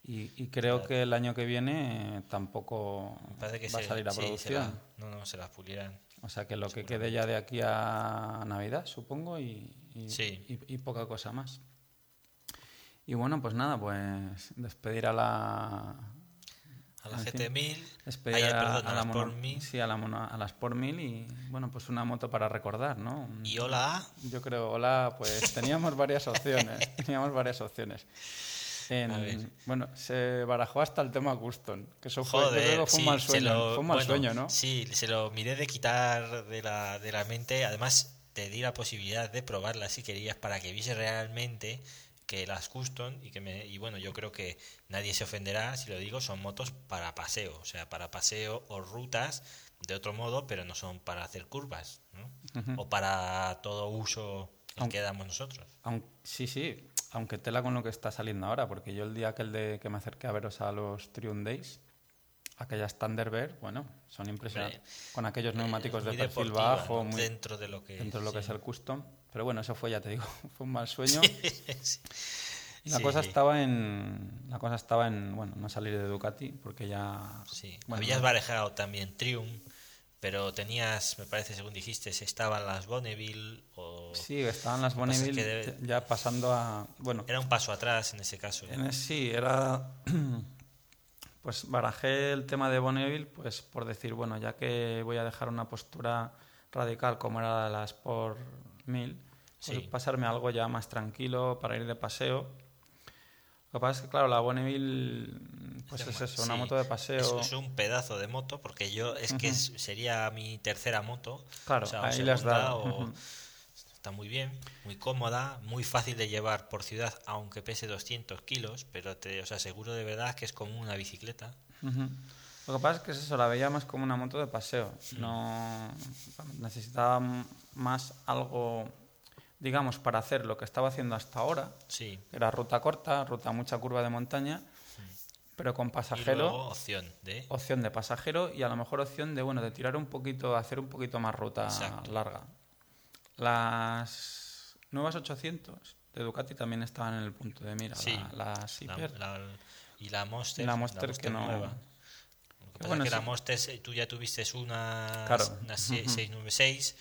y, y creo que el año que viene eh, tampoco que va a salir a sí, producción. la- no, no, se las pulirán. O sea que lo que quede ya de aquí a Navidad, supongo, y, y, Sí. y- y poca cosa más. Y bueno, pues nada, pues despedir a la, A la En fin. GT1000, Despedir ay, a, perdón, a a la mono- Sport 1000 sí, a la, mono- a la Sport 1000 y bueno, pues una moto para recordar, ¿no? Y hola. Yo creo, hola, pues teníamos varias opciones, [LAUGHS] teníamos varias opciones. En- bueno, se barajó hasta el tema custom, que eso fue, Joder, que fue sí, un mal se sueño, lo- fue un mal bueno, sueño, ¿no? Sí, se lo miré de quitar de la, de la mente. Además, te di la posibilidad de probarlas si querías para que viese realmente que las custom y que me y bueno yo creo que nadie se ofenderá si lo digo son motos para paseo o sea para paseo o rutas de otro modo pero no son para hacer curvas ¿no? O para todo uso el Aunque- que damos nosotros sí, sí, aunque tela con lo que está saliendo ahora, porque yo el día aquel de que me acerqué a veros a los Triumph Days, aquellas Thunderbird, bueno, son impresionantes. Con aquellos neumáticos Es de perfil bajo, ¿no? muy dentro de lo que dentro de lo que es el custom. Pero bueno, eso fue, ya te digo, [LAUGHS] fue un mal sueño. [LAUGHS] Sí. La Sí, cosa estaba en la cosa estaba en, bueno, no salir de Ducati porque ya Sí, bueno, habías barajado también Triumph, pero tenías, me parece, según dijiste, si estaban las Bonneville o sí, estaban las Bonneville debe- ya pasando a, bueno, era un paso atrás en ese caso. En sí, era. [CLEARS THROAT] Pues barajé el tema de Bonneville, pues por decir, bueno, ya que voy a dejar una postura radical como era la Sport 1000, pues Sí. pasarme a algo ya más tranquilo para ir de paseo. Lo que pasa es que, claro, la Bonneville, pues es, eso, una moto de paseo. es un pedazo de moto, porque yo es que es- sería mi tercera moto. Claro, o sea, ahí segunda, dado. o-. Está muy bien, muy cómoda, muy fácil de llevar por ciudad, aunque pese 200 kilos, pero te os aseguro de verdad que es como una bicicleta. Lo que pasa es que es eso, la veía más como una moto de paseo. No necesitaba más algo, digamos, para hacer lo que estaba haciendo hasta ahora. Sí. Era ruta corta, ruta mucha curva de montaña, pero con Y pasajero, luego opción de... opción de pasajero y a lo mejor opción de bueno de tirar un poquito, hacer un poquito más ruta Exacto. larga. Las nuevas 800 de Ducati también estaban en el punto de mira, Sí. la, y la Monster, Y la Monster que no- nueva. Lo que pasa bueno, es que la Monster, eh, tú ya tuviste una, Claro. una sie- 696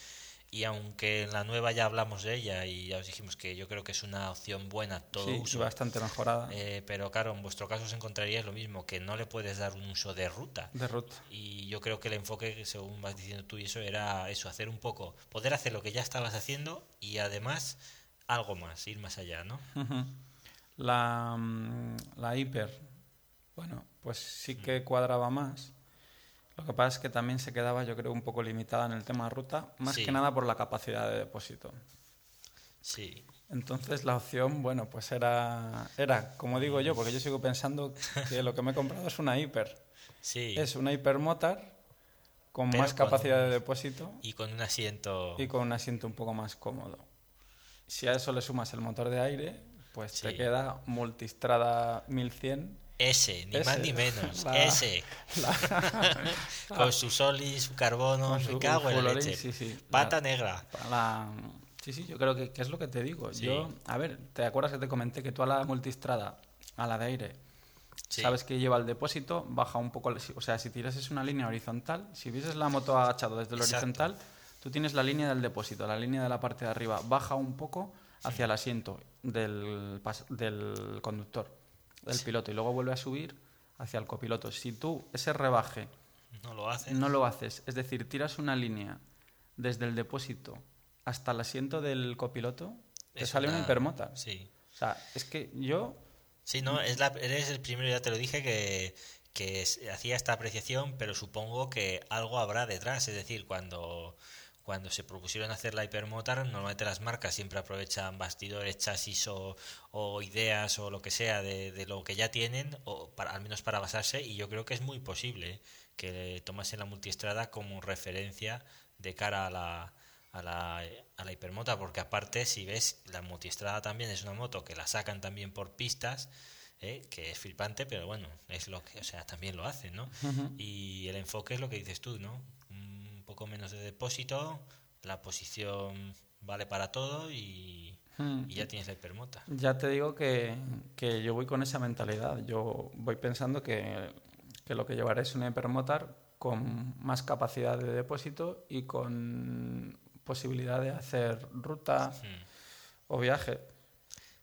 y aunque en la nueva ya hablamos de ella y ya os dijimos que yo creo que es una opción buena todo Sí, uso, bastante mejorada eh, pero claro, en vuestro caso os encontraríais lo mismo, que no le puedes dar un uso de ruta. de root. Y yo creo que el enfoque, según vas diciendo tú y eso, era eso, hacer un poco, poder hacer lo que ya estabas haciendo y además algo más, ir más allá, ¿no? La, mm, la hiper, bueno, pues sí que cuadraba más. Lo que pasa es que también se quedaba, yo creo, un poco limitada en el tema ruta, más Sí. que nada por la capacidad de depósito. Sí, Entonces la opción, bueno, pues era, era, como digo yo, porque yo sigo pensando que lo que me he comprado es una hiper. sí. Es una hipermotor con Pero más capacidad de depósito Y con un asiento... y con un asiento un poco más cómodo. Si a eso le sumas el motor de aire, pues te Sí. queda Multistrada 1100 S, ni más ni menos. [LAUGHS] La- S. [LAUGHS] [LAUGHS] con su sol y su carbono, me su cago en la leche. sí, sí. Pata La- negra. Sí, sí, yo creo que, que es lo que te digo. Sí. Yo, a ver, ¿te acuerdas que te comenté que tú a la Multistrada, a la de aire, sabes que lleva el depósito, baja un poco, o sea, si tirases una línea horizontal, si vieses la moto agachado desde el Exacto. horizontal, tú tienes la línea del depósito, la línea de la parte de arriba, baja un poco hacia el asiento del conductor, del piloto, y luego vuelve a subir hacia el copiloto. Si tú ese rebaje No lo hace. no lo haces, es decir, tiras una línea desde el depósito hasta el asiento del copiloto, te sale una una- hipermota. Sí. O sea, es que yo Sí, no, es la, eres el primero, ya te lo dije, que, que hacía esta apreciación, pero supongo que algo habrá detrás. Es decir, cuando, cuando se propusieron hacer la hipermotor, normalmente las marcas siempre aprovechan bastidores, chasis o, o ideas o lo que sea de, de lo que ya tienen, o para, al menos para basarse, y yo creo que es muy posible que tomasen la multiestrada como referencia de cara a la, a la, a la hipermota, porque aparte, si ves, la multiestrada también es una moto que la sacan también por pistas, ¿eh? que es flipante, pero bueno, es lo que, o sea, también lo hacen, ¿no? Y el enfoque es lo que dices tú, ¿no? Un poco menos de depósito, la posición vale para todo y, Hmm. y ya tienes la hipermota. ya te digo que, que yo voy con esa mentalidad. Yo voy pensando que, que lo que llevaré es una hipermotor con más capacidad de depósito y con posibilidad de hacer ruta Hmm. o viaje.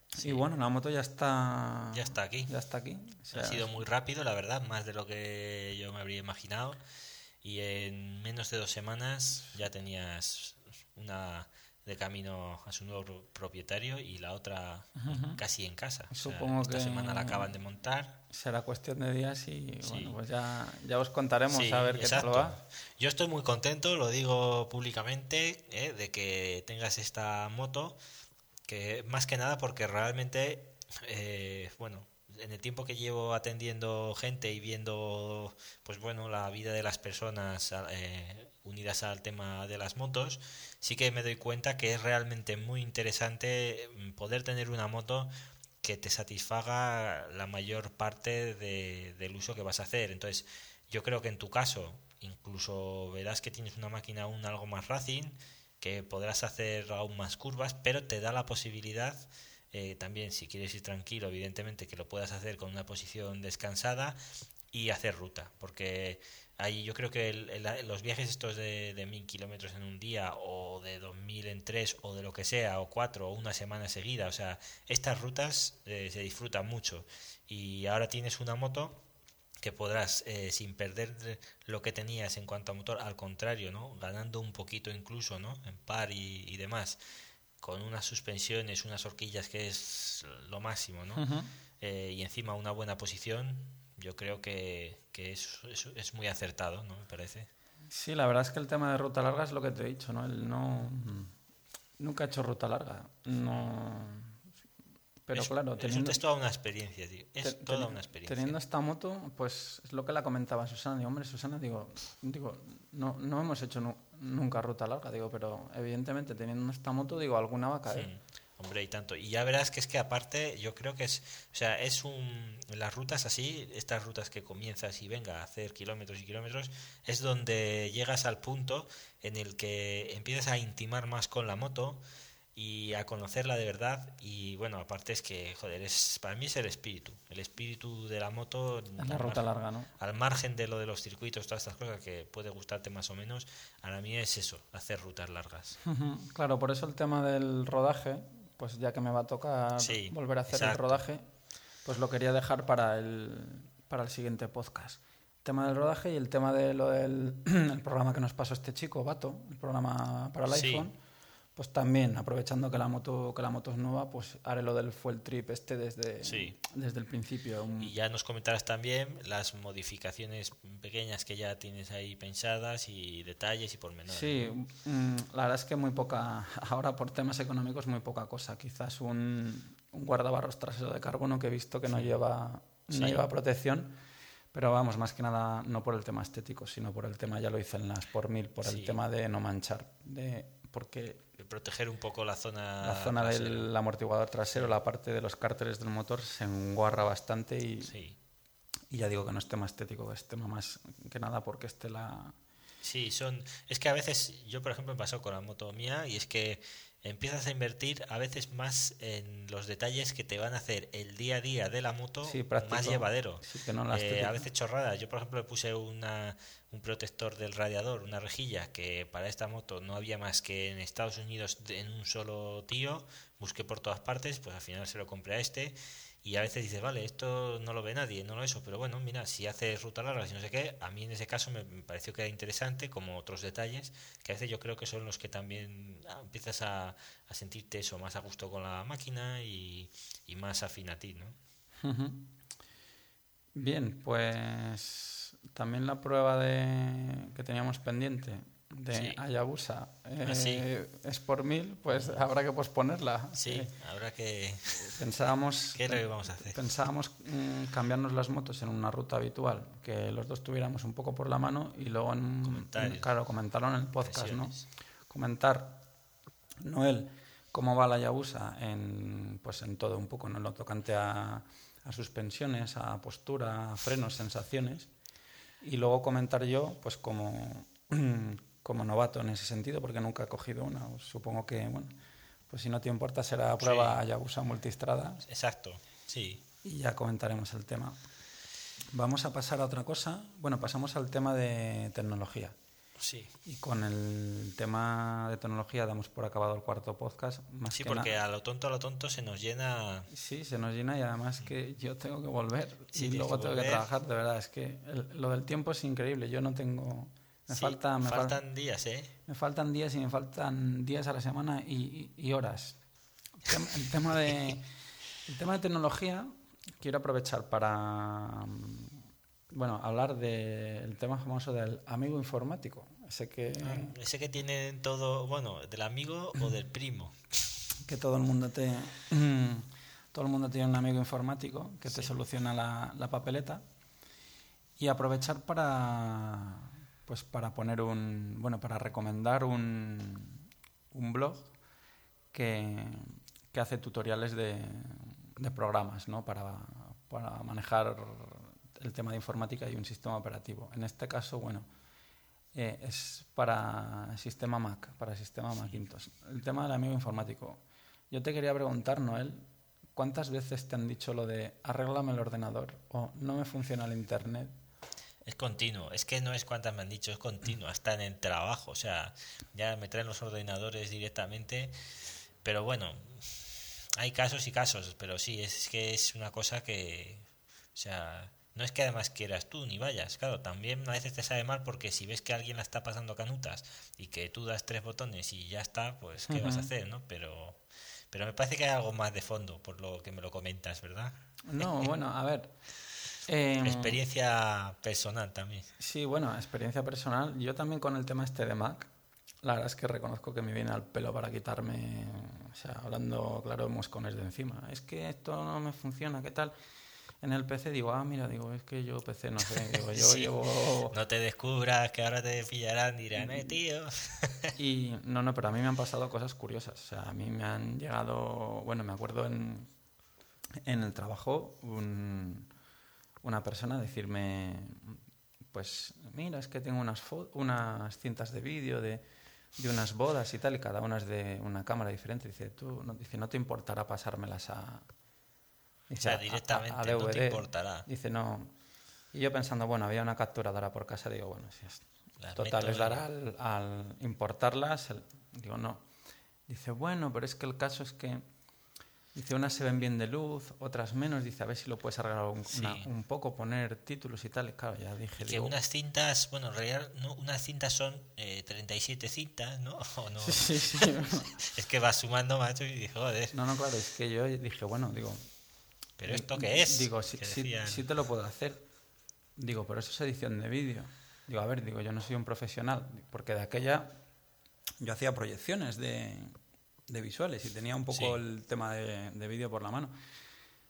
Sí. Y bueno, la moto ya está Ya está aquí. Ya está aquí. O sea, Ha sido muy rápido, la verdad, más de lo que yo me habría imaginado. Y en menos de dos semanas ya tenías una de camino a su nuevo pro- propietario y la otra casi en casa. O sea, Supongo esta que- semana la acaban de montar. será cuestión de días y Sí. bueno, pues ya, ya os contaremos Sí, a ver qué exacto. tal va. Yo estoy muy contento, lo digo públicamente, ¿eh? de que tengas esta moto, que más que nada porque realmente, eh, bueno, en el tiempo que llevo atendiendo gente y viendo, pues bueno, la vida de las personas eh, unidas al tema de las motos, sí que me doy cuenta que es realmente muy interesante mm, poder tener una moto que te satisfaga la mayor parte de- del uso que vas a hacer. Entonces, yo creo que en tu caso, incluso verás que tienes una máquina aún algo más racing, que podrás hacer aún más curvas, pero te da la posibilidad, eh, también si quieres ir tranquilo, evidentemente, que lo puedas hacer con una posición descansada y hacer ruta, porque ahí yo creo que el- los viajes estos de, mil kilómetros en un día o de dos mil en tres o de lo que sea o cuatro o una semana seguida, o sea, estas rutas eh, se disfrutan mucho y ahora tienes una moto que podrás, eh, sin perder lo que tenías en cuanto a motor, al contrario, ¿no? Ganando un poquito incluso, ¿no? En par y demás, con unas suspensiones, unas horquillas que es lo máximo, ¿no? Eh, y encima una buena posición, yo creo que, que es, es, es muy acertado, ¿no? Me parece. Sí, la verdad es que el tema de ruta larga es lo que te he dicho, ¿no? El no nunca he hecho ruta larga. No pero es, claro, teniendo es toda una experiencia, tío. Es te- toda una experiencia. Teniendo esta moto, pues es lo que la comentaba Susana. Digo, hombre, Susana, digo, digo no, no hemos hecho nu- nunca ruta larga, digo, pero evidentemente teniendo esta moto, digo, alguna va a caer. Mm, Hombre, y tanto. Y ya verás que es que aparte, yo creo que es, o sea, es un, las rutas así, estas rutas que comienzas y venga a hacer kilómetros y kilómetros, es donde llegas al punto en el que empiezas a intimar más con la moto y a conocerla de verdad. Y bueno aparte es que joder es para mí es el espíritu. El espíritu de la moto la ruta larga no al margen de lo de los circuitos todas estas cosas que puede gustarte más o menos a mí es eso hacer rutas largas. Claro por eso el tema del rodaje pues ya que me va a tocar volver a hacer el rodaje pues lo quería dejar para el para el siguiente podcast. El tema del rodaje y el tema de lo del [CLEARS THROAT] el programa que nos pasó este chico Vato el programa para el iPhone pues también, aprovechando que la moto que la moto es nueva, pues haré lo del fuel trip este desde, desde el principio. Y ya nos comentarás también las modificaciones pequeñas que ya tienes ahí pensadas y detalles y pormenores. Sí, mm, la verdad es que muy poca, [LAUGHS] ahora por temas económicos muy poca cosa. Quizás un, un guardabarros trasero de carbono que he visto que no lleva no lleva protección. Pero vamos, más que nada no por el tema estético, sino por el tema, ya lo hice en las por mil, por el tema de no manchar, de porque proteger un poco la zona. La zona del amortiguador trasero, la parte de los cárteres del motor se enguarra bastante y, y ya digo que no es tema estético, es tema más que nada porque esté la. Sí, son. Es que a veces, yo por ejemplo me pasó con la moto mía y es que empiezas a invertir a veces más en los detalles que te van a hacer el día a día de la moto más llevadero. Eh, a veces chorradas. Yo, por ejemplo, le puse una, un protector del radiador, una rejilla, que para esta moto no había más que en Estados Unidos en un solo tío. Busqué por todas partes, pues al final se lo compré a este y a veces dices, vale, esto no lo ve nadie, no lo eso, pero bueno, mira, si haces ruta larga y no sé qué, a mí en ese caso me, pareció que era interesante, como otros detalles, que a veces yo creo que son los que también ah, empiezas a, a, sentirte eso, más a gusto con la máquina y, y más afín a ti, ¿no? Bien, pues también la prueba de que teníamos pendiente de Ayabusa eh, ah, es por mil, pues habrá que posponerla. Sí, eh, habrá que. Pensábamos. [LAUGHS] ¿Qué le vamos a hacer? Pensábamos mm, cambiarnos las motos en una ruta habitual, que los dos tuviéramos un poco por la mano y luego, en, claro, comentarlo en el podcast, ¿no? Comentar, Noel, cómo va la Ayabusa en, pues en todo un poco, en lo tocante a, a suspensiones, a postura, a frenos, sensaciones. Y luego comentar yo, pues como [CLEARS THROAT] como novato en ese sentido, porque nunca he cogido una. Supongo que, bueno, pues si no te importa será prueba sí. Hayabusa multistrada. Exacto, sí. Y ya comentaremos el tema. Vamos a pasar a otra cosa. Bueno, pasamos al tema de tecnología. Sí. Y con el tema de tecnología damos por acabado el cuarto podcast. Más sí, porque a lo tonto, a lo tonto se nos llena. Sí, se nos llena y además que yo tengo que volver y luego tengo que trabajar. De verdad, es que lo del tiempo es increíble. Yo no tengo me, falta, me faltan días, ¿eh? Me faltan días y me faltan días a la semana y, horas. El tema, de, [LAUGHS] el tema de tecnología quiero aprovechar para bueno, hablar del tema famoso del amigo informático. Ese que, ah, ese que tiene todo, bueno, del amigo o del [CLEARS THROAT] primo. Que todo el mundo te todo el mundo tiene un amigo informático que te soluciona la, la papeleta. Y aprovechar para pues para poner un, bueno, para recomendar un, un blog que, que, hace tutoriales de, de programas, ¿no? Para, para, manejar el tema de informática y un sistema operativo. En este caso, bueno, eh, es para sistema Mac, para sistema Macintosh. El tema del amigo informático. Yo te quería preguntar, Noel, ¿cuántas veces te han dicho lo de arréglame el ordenador o no me funciona el internet? Es continuo, es que no es cuantas me han dicho, es continuo, hasta en el trabajo, o sea, ya me traen los ordenadores directamente, pero bueno, hay casos y casos, pero sí, es que es una cosa que, o sea, no es que además quieras tú ni vayas, claro, también a veces te sabe mal porque si ves que alguien la está pasando canutas y que tú das tres botones y ya está, pues ¿qué vas a hacer, no? Pero, pero me parece que hay algo más de fondo por lo que me lo comentas, ¿verdad? No, [LAUGHS] bueno, a ver. Em, experiencia personal también. Sí, bueno, experiencia personal. Yo también con el tema este de Mac, la verdad es que reconozco que me viene al pelo para quitarme, o sea, hablando, claro, moscones de encima. Es que esto no me funciona, ¿qué tal? En el PC digo, ah, mira, digo, es que yo PC no sé, digo, yo [LAUGHS] llevo... No te descubras que ahora te pillarán, dirán, eh, tío. [LAUGHS] y no, no, pero a mí me han pasado cosas curiosas. O sea, a mí me han llegado, bueno, me acuerdo en, en el trabajo, un una persona decirme, pues mira, es que tengo unas, unas cintas de vídeo de, de unas bodas y tal, y cada una es de una cámara diferente. Dice, tú, no, dice, no te importará pasármelas a... Dice, o sea, directamente no te importará. Dice, no... Y yo pensando, bueno, había una capturadora por casa, digo, bueno, si es... total, les dará al, importarlas, digo, no. Dice, bueno, pero es que el caso es que Dice, unas se ven bien de luz, otras menos. Dice, a ver si lo puedes arreglar un, poco, poner títulos y tal. Claro, ya dije. Que unas cintas, bueno, en realidad no, unas cintas son eh, 37 cintas, ¿no? [LAUGHS] no? Sí, sí, [LAUGHS] es que va sumando, macho, y dije, joder. No, no, claro, es que yo dije, bueno, digo. ¿Pero esto qué es? Digo, sí, sí, te lo puedo hacer. Digo, pero eso es edición de vídeo. Digo, a ver, digo, yo no soy un profesional, porque de aquella yo hacía proyecciones de, de visuales y tenía un poco el tema de, de vídeo por la mano.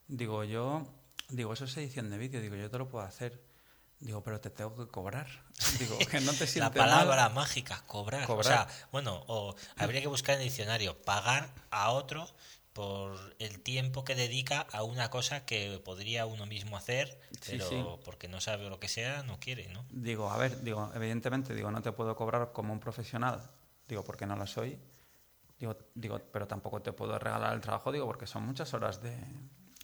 Digo, yo, digo, eso es edición de vídeo, digo, yo te lo puedo hacer. Digo, pero te tengo que cobrar. [LAUGHS] Digo, que no te La palabra mágica, cobrar. O sea, bueno, o habría que buscar en el diccionario, pagar a otro por el tiempo que dedica a una cosa que podría uno mismo hacer, pero porque no sabe lo que sea, no quiere, ¿no? Digo, a ver, digo, evidentemente, digo, no te puedo cobrar como un profesional, digo, porque no lo soy, Digo, digo, pero tampoco te puedo regalar el trabajo, digo, porque son muchas horas de.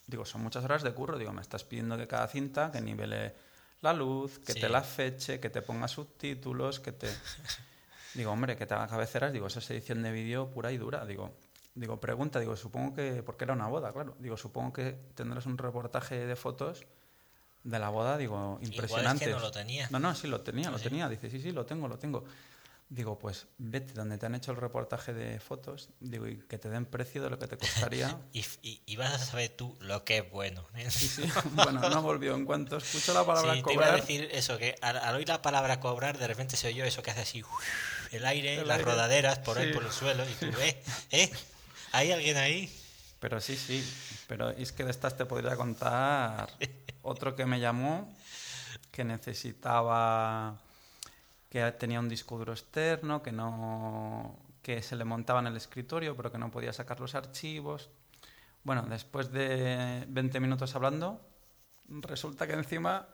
Digo, son muchas horas de curro. Digo, me estás pidiendo que cada cinta, que nivele la luz, que te la feche, que te ponga subtítulos, que te. [LAUGHS] Digo, hombre, que te haga cabeceras. Digo, esa es edición de vídeo pura y dura. Digo, digo, pregunta, digo, supongo que. Porque era una boda, claro. Digo, supongo que tendrás un reportaje de fotos de la boda, digo, impresionante. no lo tenía. No, no, sí lo tenía, lo tenía. Dice, sí, sí, lo tengo, lo tengo. Digo, pues vete donde te han hecho el reportaje de fotos, digo, y que te den precio de lo que te costaría. [LAUGHS] y, y, vas a saber tú lo que es bueno. ¿eh? Sí, sí. [LAUGHS] Bueno, no volvió. En cuanto escucho la palabra sí, cobrar. Te iba a decir eso, que al, oír la palabra cobrar, de repente se oyó eso que hace así el aire, las rodaderas por ahí por el suelo, y tú, ¿eh? ¿eh? ¿Hay alguien ahí? Pero sí, sí. Pero es que de estas te podría contar [LAUGHS] otro que me llamó que necesitaba que tenía un disco duro externo, que no que se le montaba en el escritorio, pero que no podía sacar los archivos. Bueno, después de 20 minutos hablando, resulta que encima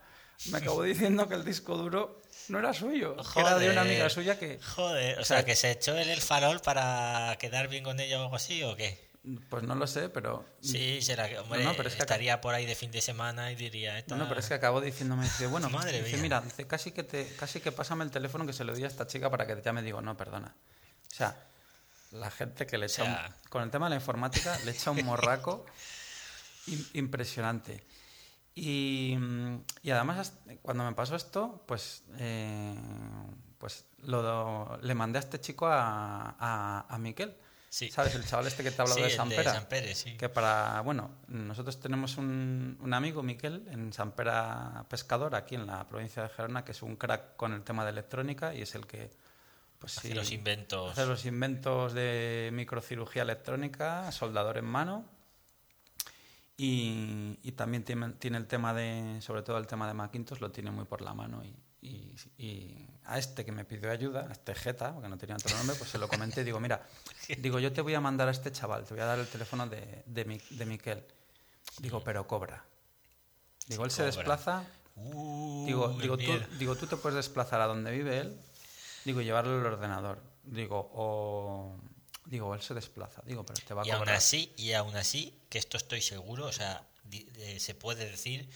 me acabó [LAUGHS] diciendo que el disco duro no era suyo, que era de una amiga suya que... Joder, o, sea, que se echó él el farol para quedar bien con ella o algo así, ¿o qué? Pues no lo sé, pero... Sí, será que, hombre, pero es que estaría por ahí de fin de semana y diría... No, no, pero es que acabo diciéndome, dice, bueno, [LAUGHS] Madre dice, mira, dice, casi que, te, casi que pásame el teléfono que se lo di a esta chica para que te llame. Digo, no, perdona. O sea, la gente que le echa... con el tema de la informática le echa un morraco [LAUGHS] impresionante. Y, y, además, cuando me pasó esto, pues, eh, pues lo, le mandé a este chico a, a, a Miquel ¿Sabes? El chaval este que te ha hablado de San Pera. Que para, bueno, nosotros tenemos un, un, amigo, Miquel, en San Pera Pescador, aquí en la provincia de Gerona, que es un crack con el tema de electrónica y es el que pues hace los inventos. Hace los inventos de microcirugía electrónica, soldador en mano. Y, y también tiene, tiene, el tema de, sobre todo el tema de Macintosh, lo tiene muy por la mano y, y, a este que me pidió ayuda, a este Jeta, porque no tenía otro nombre, pues se lo comenté y digo, mira, [LAUGHS] digo, yo te voy a mandar a este chaval, te voy a dar el teléfono de, de, de Miquel. Digo, pero cobra. Digo, él se desplaza. Uh, digo, digo tú, digo, tú te puedes desplazar a donde vive él, digo, llevarlo al ordenador. Digo, o... Digo, él se desplaza. Digo, pero te va a y cobrar. Aún así, y aún así, que esto estoy seguro, o sea, eh, se puede decir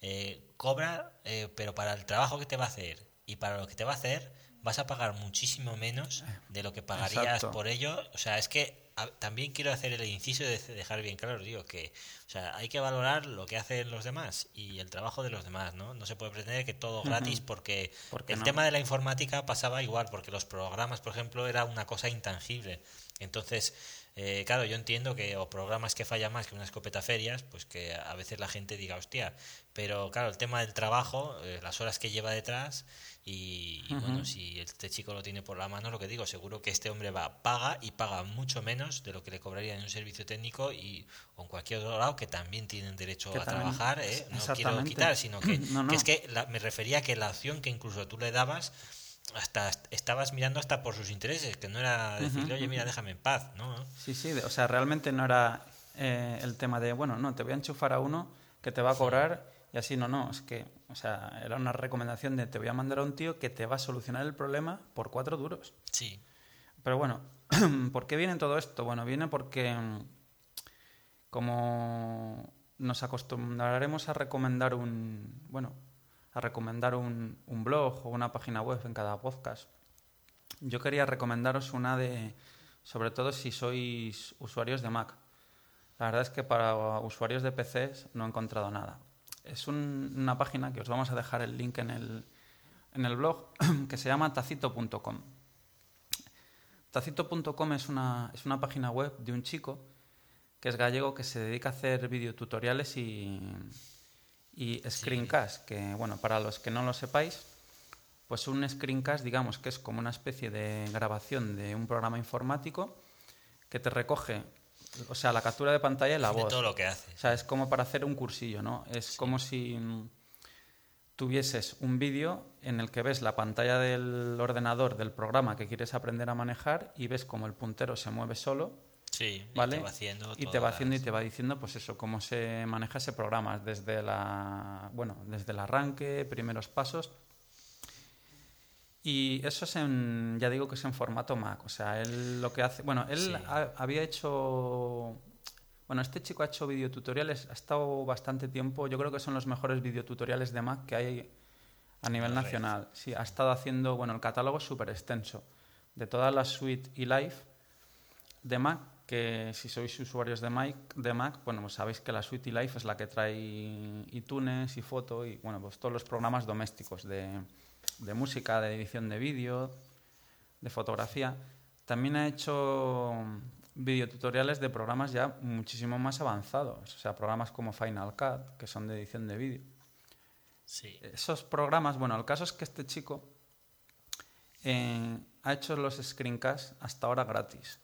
eh, cobra, eh, pero para el trabajo que te va a hacer y para lo que te va a hacer, vas a pagar muchísimo menos de lo que pagarías por ello. O sea, es que también quiero hacer el inciso de dejar bien claro, digo, que o sea, hay que valorar lo que hacen los demás y el trabajo de los demás, ¿no? No se puede pretender que todo gratis porque el tema de la informática pasaba igual, porque los programas, por ejemplo, era una cosa intangible. Entonces, eh, claro, yo entiendo que o programas que fallan más que una escopeta ferias, pues que a veces la gente diga, hostia, pero claro, el tema del trabajo, eh, las horas que lleva detrás y, bueno, si este chico lo tiene por la mano, lo que digo, seguro que este hombre va, paga y paga mucho menos de lo que le cobraría en un servicio técnico y o en cualquier otro lado que también tienen derecho a trabajar, ¿eh? no quiero quitar, sino que, [CLEARS THROAT] es que me refería a que la opción que incluso tú le dabas hasta estabas mirando hasta por sus intereses, que no era decirle, oye, mira, déjame en paz, ¿no? Sí, sí, o sea, realmente no era eh, el tema de, bueno, no, te voy a enchufar a uno que te va a cobrar y así, no, no, es que, o sea, era una recomendación de, te voy a mandar a un tío que te va a solucionar el problema por cuatro duros. Sí. Pero bueno, [CLEARS THROAT] ¿por qué viene todo esto? Bueno, viene porque como nos acostumbraremos a recomendar un, bueno, a recomendar un, blog o una página web en cada podcast, yo quería recomendaros una de, sobre todo si sois usuarios de Mac. La verdad es que para usuarios de PCs no he encontrado nada. Es un- una página que os vamos a dejar el link en el, en el blog [CLEARS THROAT] que se llama tacito.com. Tacito.com es una, es una página web de un chico que es gallego que se dedica a hacer videotutoriales y, y screencast, que bueno, para los que no lo sepáis, pues un screencast digamos que es como una especie de grabación de un programa informático que te recoge, o sea, la captura de pantalla y la de voz. todo lo que hace. O sea, es como para hacer un cursillo, ¿no? Es como si mm, tuvieses un vídeo en el que ves la pantalla del ordenador del programa que quieres aprender a manejar y ves como el puntero se mueve solo, Sí, ¿vale? y te va haciendo y te todas va haciendo y las- te va diciendo, pues eso, cómo se maneja ese programa desde la, bueno, desde el arranque, primeros pasos. Y eso es en, ya digo que es en formato Mac. O sea, él lo que hace, bueno, él Sí. ha- había hecho, bueno, este chico ha hecho videotutoriales, ha estado bastante tiempo, yo creo que son los mejores videotutoriales de Mac que hay a nivel la red. nacional. Sí, ha estado haciendo, bueno, el catálogo es súper extenso de toda la suite y Live de Mac, que si sois usuarios de Mac, de Mac, bueno, pues sabéis que la suite eLife es la que trae iTunes y foto y bueno, pues todos los programas domésticos de, de música, de edición de vídeo, de fotografía. También ha hecho videotutoriales de programas ya muchísimo más avanzados, o sea, programas como Final Cut, que son de edición de vídeo. Sí, Esos programas, bueno, el caso es que este chico eh, ha hecho los screencasts hasta ahora gratis.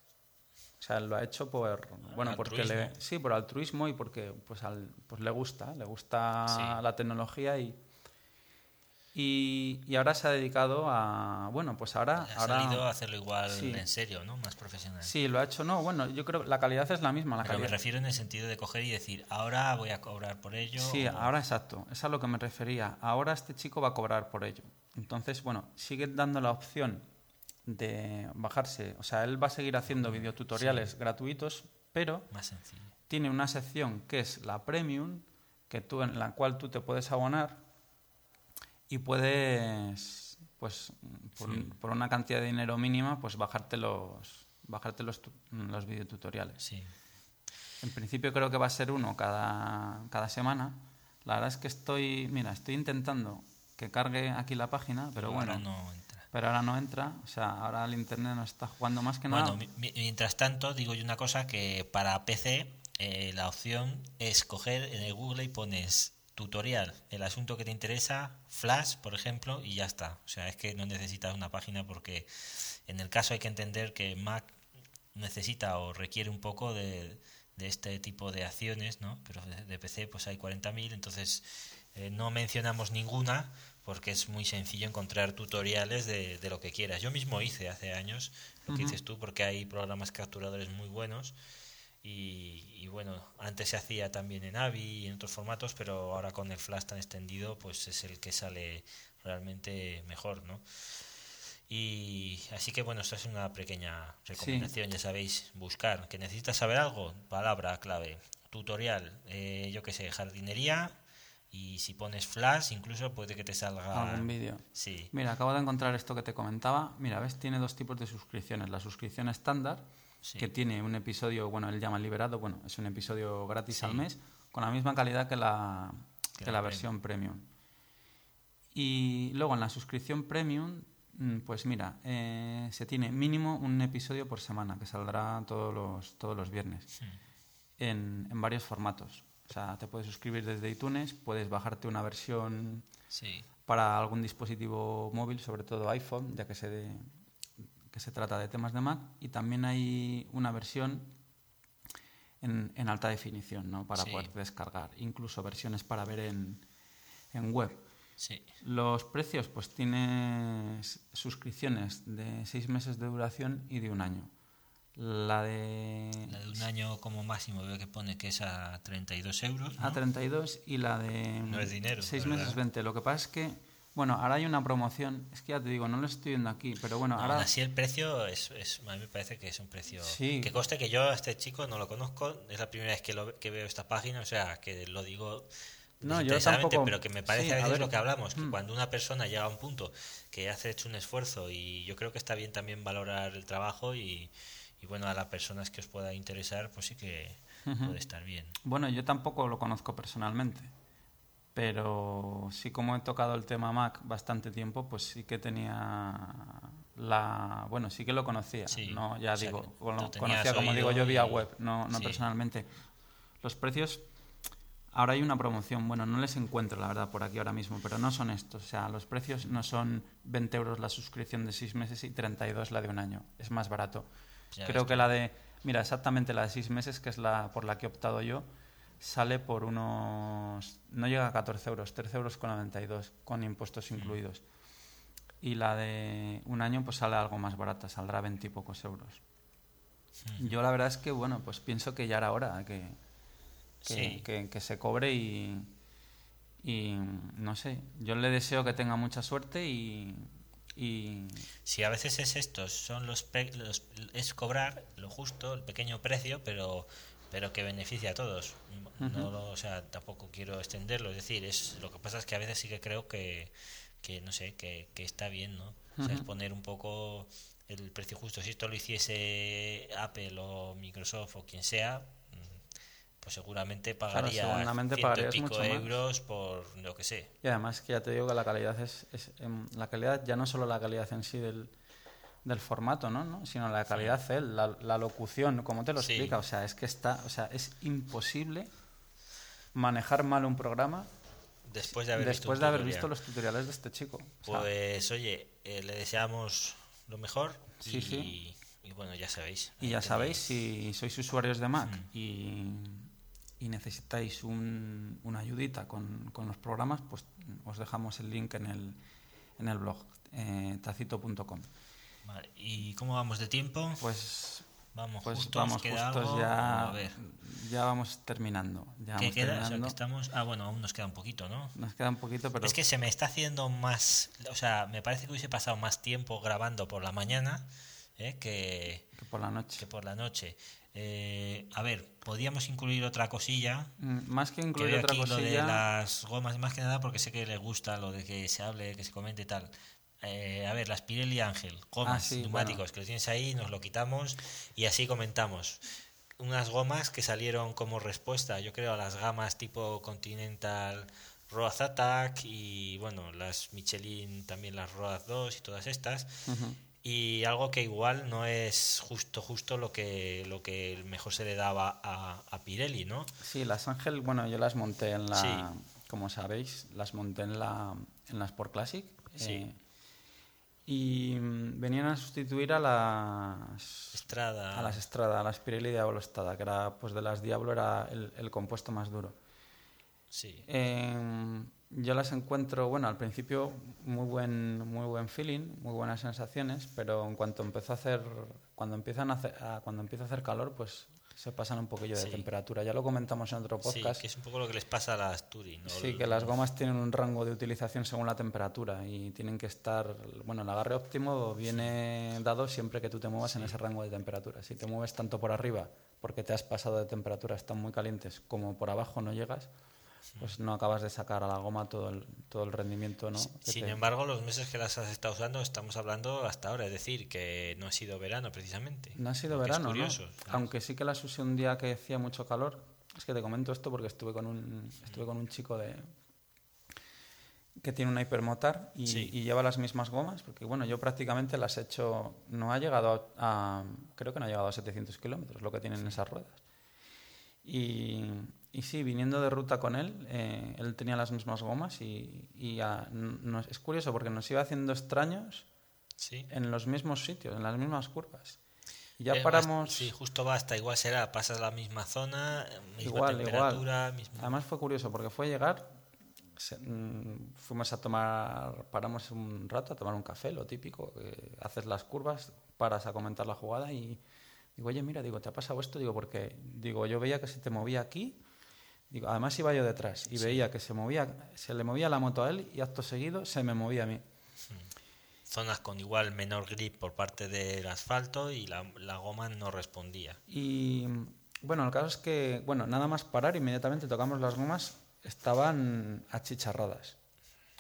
O sea, lo ha hecho por bueno, porque le, sí, por altruismo y porque pues al, pues le gusta, le gusta Sí. la tecnología y, y y ahora se ha dedicado a bueno, pues ahora ha ahora salido a hacerlo igual sí. en serio, ¿no? Más profesional. sí lo ha hecho, no, bueno, yo creo que la calidad es la misma, la Pero me calidad. refiero en el sentido de coger y decir, ahora voy a cobrar por ello. Sí, o- ahora exacto, es a lo que me refería. Ahora este chico va a cobrar por ello. Entonces, bueno, sigue dando la opción de bajarse, o sea, él va a seguir haciendo videotutoriales gratuitos, pero Más sencillo. tiene una sección que es la premium, que tú en la cual tú te puedes abonar y puedes pues por, Sí. por una cantidad de dinero mínima, pues bajarte los bajarte los, los videotutoriales. Sí. En principio creo que va a ser uno cada, cada semana. La verdad es que estoy, mira, estoy intentando que cargue aquí la página, pero bueno, no. Pero ahora no entra. O sea, ahora el internet nos está jugando más que nada. Bueno, mi- mi- mientras tanto, digo yo una cosa que para PC eh, la opción es coger en el Google y pones tutorial, el asunto que te interesa, Flash, por ejemplo, y ya está. O sea, es que no necesitas una página porque en el caso hay que entender que Mac necesita o requiere un poco de, de este tipo de acciones, ¿no? Pero de, de PC pues hay 40.000, entonces eh, no mencionamos ninguna porque es muy sencillo encontrar tutoriales de, de lo que quieras. Yo mismo hice hace años lo que dices tú porque hay programas capturadores muy buenos y, y bueno, antes se hacía también en AVI y en otros formatos, pero ahora con el flash tan extendido pues es el que sale realmente mejor, ¿no? Y así que bueno, esta es una pequeña recomendación, ya sabéis, buscar, que necesitas saber algo, palabra clave, tutorial, eh, yo que sé, jardinería y si pones flash incluso puede que te salga... Algún vídeo. Sí, Mira, acabo de encontrar esto que te comentaba. Mira, ves, tiene dos tipos de suscripciones. La suscripción estándar, sí. que tiene un episodio, bueno, él llama liberado, bueno, es un episodio gratis Sí. al mes, con la misma calidad que la, Que que la la versión premium. Y luego en la suscripción premium, mm, pues mira, eh, se tiene mínimo un episodio por semana, que saldrá todos los, todos los viernes, en, en varios formatos. O sea, te puedes suscribir desde iTunes, puedes bajarte una versión Sí, para algún dispositivo móvil, sobre todo iPhone, ya que se, de- que se trata de temas de Mac, y también hay una versión en, en alta definición, ¿no? Para Sí. poder descargar, incluso versiones para ver en, en web. sí. Los precios, pues tienes suscripciones de seis meses de duración y de un año. La de La de un año como máximo veo que pone que es a 32 euros. ¿no? a 32 y la de No es dinero, seis ¿verdad? meses 20. Lo que pasa es que Bueno, ahora hay una promoción, es que ya te digo, no lo estoy viendo aquí, pero bueno, ahora... Aún así el precio es, es- a mí me parece que es un precio Sí. que coste que yo a este chico no lo conozco, es la primera vez que, lo, que veo esta página, o sea, que lo digo No, yo tampoco- pero que me parece sí, a a veces ver, lo que hablamos, que mm. cuando una persona llega a un punto que hace hecho un esfuerzo y yo creo que está bien también valorar el trabajo y, y bueno, a las personas que os pueda interesar, pues sí que puede estar bien. Bueno, yo tampoco lo conozco personalmente, pero sí como he tocado el tema Mac bastante tiempo, pues sí que tenía la... Bueno, sí que lo conocía, Sí, no, ya sea, digo, que lo conocía como digo yo vía y- web, no, no sí. personalmente. Los precios, ahora hay una promoción, bueno, no les encuentro la verdad por aquí ahora mismo, pero no son estos, o sea, los precios no son 20 euros la suscripción de 6 meses y 32 la de un año, es más barato. Ya Creo que la de, mira, exactamente la de 6 meses, que es la por la que he optado yo, sale por unos, no llega a 14 euros, 13 euros con 92, con impuestos incluidos. Y la de un año pues sale algo más barata, saldrá 20 y pocos euros. Yo la verdad es que, bueno, pues pienso que ya era hora que, que, Sí. que- que se cobre y, y no sé, yo le deseo que tenga mucha suerte y, y Sí, a veces es esto, son los, pre- los- es cobrar lo justo, el pequeño precio, pero pero que beneficia a todos. No lo- o sea, tampoco quiero extenderlo, es decir, es lo que pasa es que a veces sí que creo que, que no sé, que, que está bien, ¿no? O sea, es poner un poco el precio justo. Si esto lo hiciese Apple o Microsoft o quien sea, pues seguramente pagaría seguramente ciento y pagarías pico mucho más. euros por lo que sé. Y además que ya te digo que la calidad es, es, em, la calidad ya no solo la calidad en sí del, del formato, ¿no? ¿no? sino la calidad él, la, la locución, como te lo Sí. explica, o sea, es que está, o sea, es imposible manejar mal un programa Después de haber visto después un de haber visto los tutoriales de este chico. O sea, Pues oye, eh, le deseamos lo mejor Sí, y, sí. y bueno, ya sabéis. y ya tenéis- sabéis, si sois usuarios de Mac Mm. y, y necesitáis un- una ayudita con, con los programas, pues os dejamos el link en el, en el blog, eh, tacito.com. Vale, ¿Y cómo vamos de tiempo? Pues, vamos pues justos, vamos ¿queda justos algo? ya, A ver, ya vamos terminando. Ya ¿qué vamos queda? O sea, que estamos... Ah, bueno, aún nos queda un poquito, ¿no? Nos queda un poquito, pero Es que se me está haciendo más... O sea, me parece que hubiese pasado más tiempo grabando por la mañana ¿eh? que, que por la noche. que por la noche. Eh, a ver, podríamos incluir otra cosilla Mm, Más que que incluir otra aquí lo de las gomas, más que nada porque sé que le gusta lo de que se hable, que se comente y tal. Eh, a ver, las Pirelli Ángel, gomas, Ah, sí, neumáticos, bueno. que los tienes ahí, nos lo quitamos y así comentamos. Unas gomas que salieron como respuesta, yo creo, a las gamas tipo Continental Road Attack y bueno, las Michelin también las Road 2 y todas estas. Y algo que igual no es justo justo lo que lo que mejor se le daba a, a Pirelli, ¿no? Sí, las Ángel, bueno, yo las monté en la, Sí. como sabéis, las monté en la, en la Sport Classic. Sí. eh, y mm, venían a sustituir a las Estrada. a las Estrada, a las Pirelli Diablo Estrada, que era, pues de las Diablo era el, el compuesto más duro. Sí. Eh, yo las encuentro, bueno, al principio muy buen, muy buen feeling, muy buenas sensaciones, pero en cuanto empezó a hacer, cuando empiezan a hacer, a- cuando empieza a hacer calor, pues se pasan un poquillo de Sí. temperatura. Ya lo comentamos en otro Sí, podcast. que es un poco lo que les pasa a las Touring. ¿no? Sí, que las gomas tienen un rango de utilización según la temperatura y tienen que estar, bueno, el agarre óptimo viene dado siempre que tú te muevas en ese rango de temperatura. Si te mueves tanto por arriba porque te has pasado de temperatura, están muy calientes, como por abajo no llegas, pues no acabas de sacar a la goma todo el, todo el rendimiento, ¿no? Sin te- embargo, los meses que las has estado usando estamos hablando hasta ahora, es decir, que no ha sido verano precisamente. No ha sido verano, ¿no? Aunque sí que las usé un día que hacía mucho calor. Es que te comento esto porque estuve con un, estuve con un chico de que tiene una hipermotar y, Sí. y lleva las mismas gomas, porque bueno, yo prácticamente las he hecho, no ha llegado a, a- creo que no ha llegado a 700 kilómetros, lo que tienen esas ruedas. Y, y sí, viniendo de ruta con él, eh, él tenía las mismas gomas y, y a- nos- es curioso porque nos iba haciendo extraños Sí. en los mismos sitios, en las mismas curvas. Y ya Eh, paramos. sí, justo basta, igual será, pasas la misma zona, misma Igual, temperatura, igual. mismo- Además fue curioso porque fue llegar, se- mm, fuimos a tomar, paramos un rato a tomar un café, lo típico, que haces las curvas, paras a comentar la jugada y digo, oye, mira, digo, ¿te ha pasado esto? Digo, porque digo, yo veía que se te movía aquí, Digo, además iba yo detrás y veía que se movía, se le movía la moto a él y acto seguido se me movía a mí. Zonas con igual menor grip por parte del asfalto y la, la goma no respondía. Y bueno, el caso es que, bueno, nada más parar, inmediatamente tocamos las gomas, estaban achicharradas.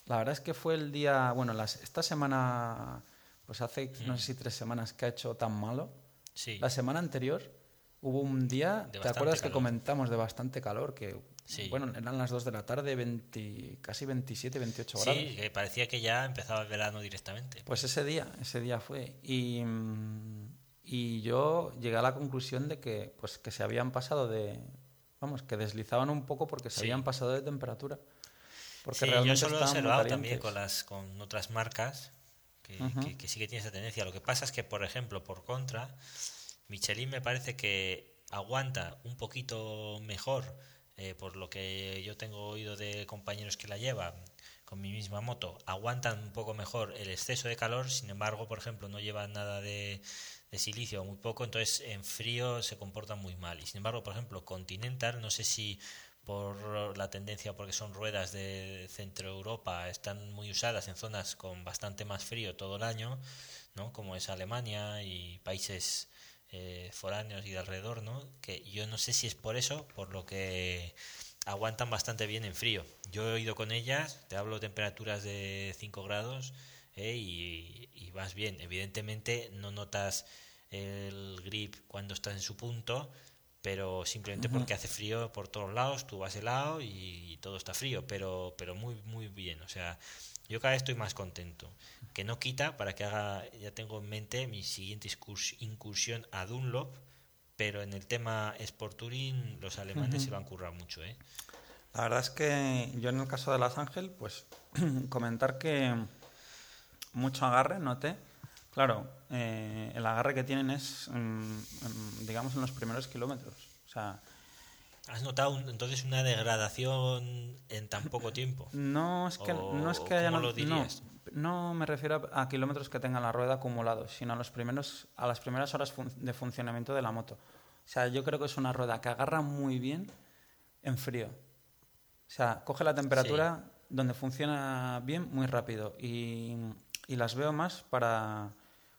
La verdad es que fue el día, bueno, las, esta semana, pues hace no sé si tres semanas que ha hecho tan malo. Sí. La semana anterior hubo un día, ¿te acuerdas que comentamos de bastante calor? Que, Sí. bueno, eran las 2 de la tarde, 20, casi 27, 28 grados. Sí, que parecía que ya empezaba el verano directamente. Pues ese día, ese día fue. Y, y yo llegué a la conclusión de que, pues, que se habían pasado de. Vamos, que deslizaban un poco porque se Sí. habían pasado de temperatura. Porque sí, yo realmente eso lo he observado también con, las, con otras marcas que, que- que sí que tiene esa tendencia. Lo que pasa es que, por ejemplo, por contra, Michelin me parece que aguanta un poquito mejor, eh, por lo que yo tengo oído de compañeros que la llevan con mi misma moto, aguantan un poco mejor el exceso de calor, sin embargo, por ejemplo, no llevan nada de, de silicio muy poco, entonces en frío se comportan muy mal. Y sin embargo, por ejemplo, Continental, no sé si por la tendencia, porque son ruedas de Centro Europa, están muy usadas en zonas con bastante más frío todo el año, ¿no? como es Alemania y países eh, foráneos y de alrededor, ¿no? que yo no sé si es por eso, por lo que aguantan bastante bien en frío. Yo he ido con ellas, te hablo de temperaturas de 5 grados ¿eh? y, y vas bien. Evidentemente no notas el grip cuando estás en su punto, pero simplemente porque hace frío por todos lados, tú vas helado y todo está frío, pero, pero muy, muy bien. O sea, yo cada vez estoy más contento. Que no quita para que haga, ya tengo en mente mi siguiente incursión a Dunlop, pero en el tema Sport Touring los alemanes se van a currar mucho, ¿eh? La verdad es que yo en el caso de Las Ángel, pues [CLEARS THROAT] comentar que mucho agarre, noté. Claro, eh, el agarre que tienen es, mm, mm, digamos, en los primeros kilómetros. O sea, ¿Has notado un- entonces una degradación en tan poco tiempo? no es que, O, no, es que ¿cómo haya... lo no, dirías? no me refiero a, a kilómetros que tenga la rueda acumulados, sino a, los primeros, a las primeras horas fun- de funcionamiento de la moto. O sea, yo creo que es una rueda que agarra muy bien en frío. O sea, coge la temperatura donde funciona bien muy rápido y, y las veo más para...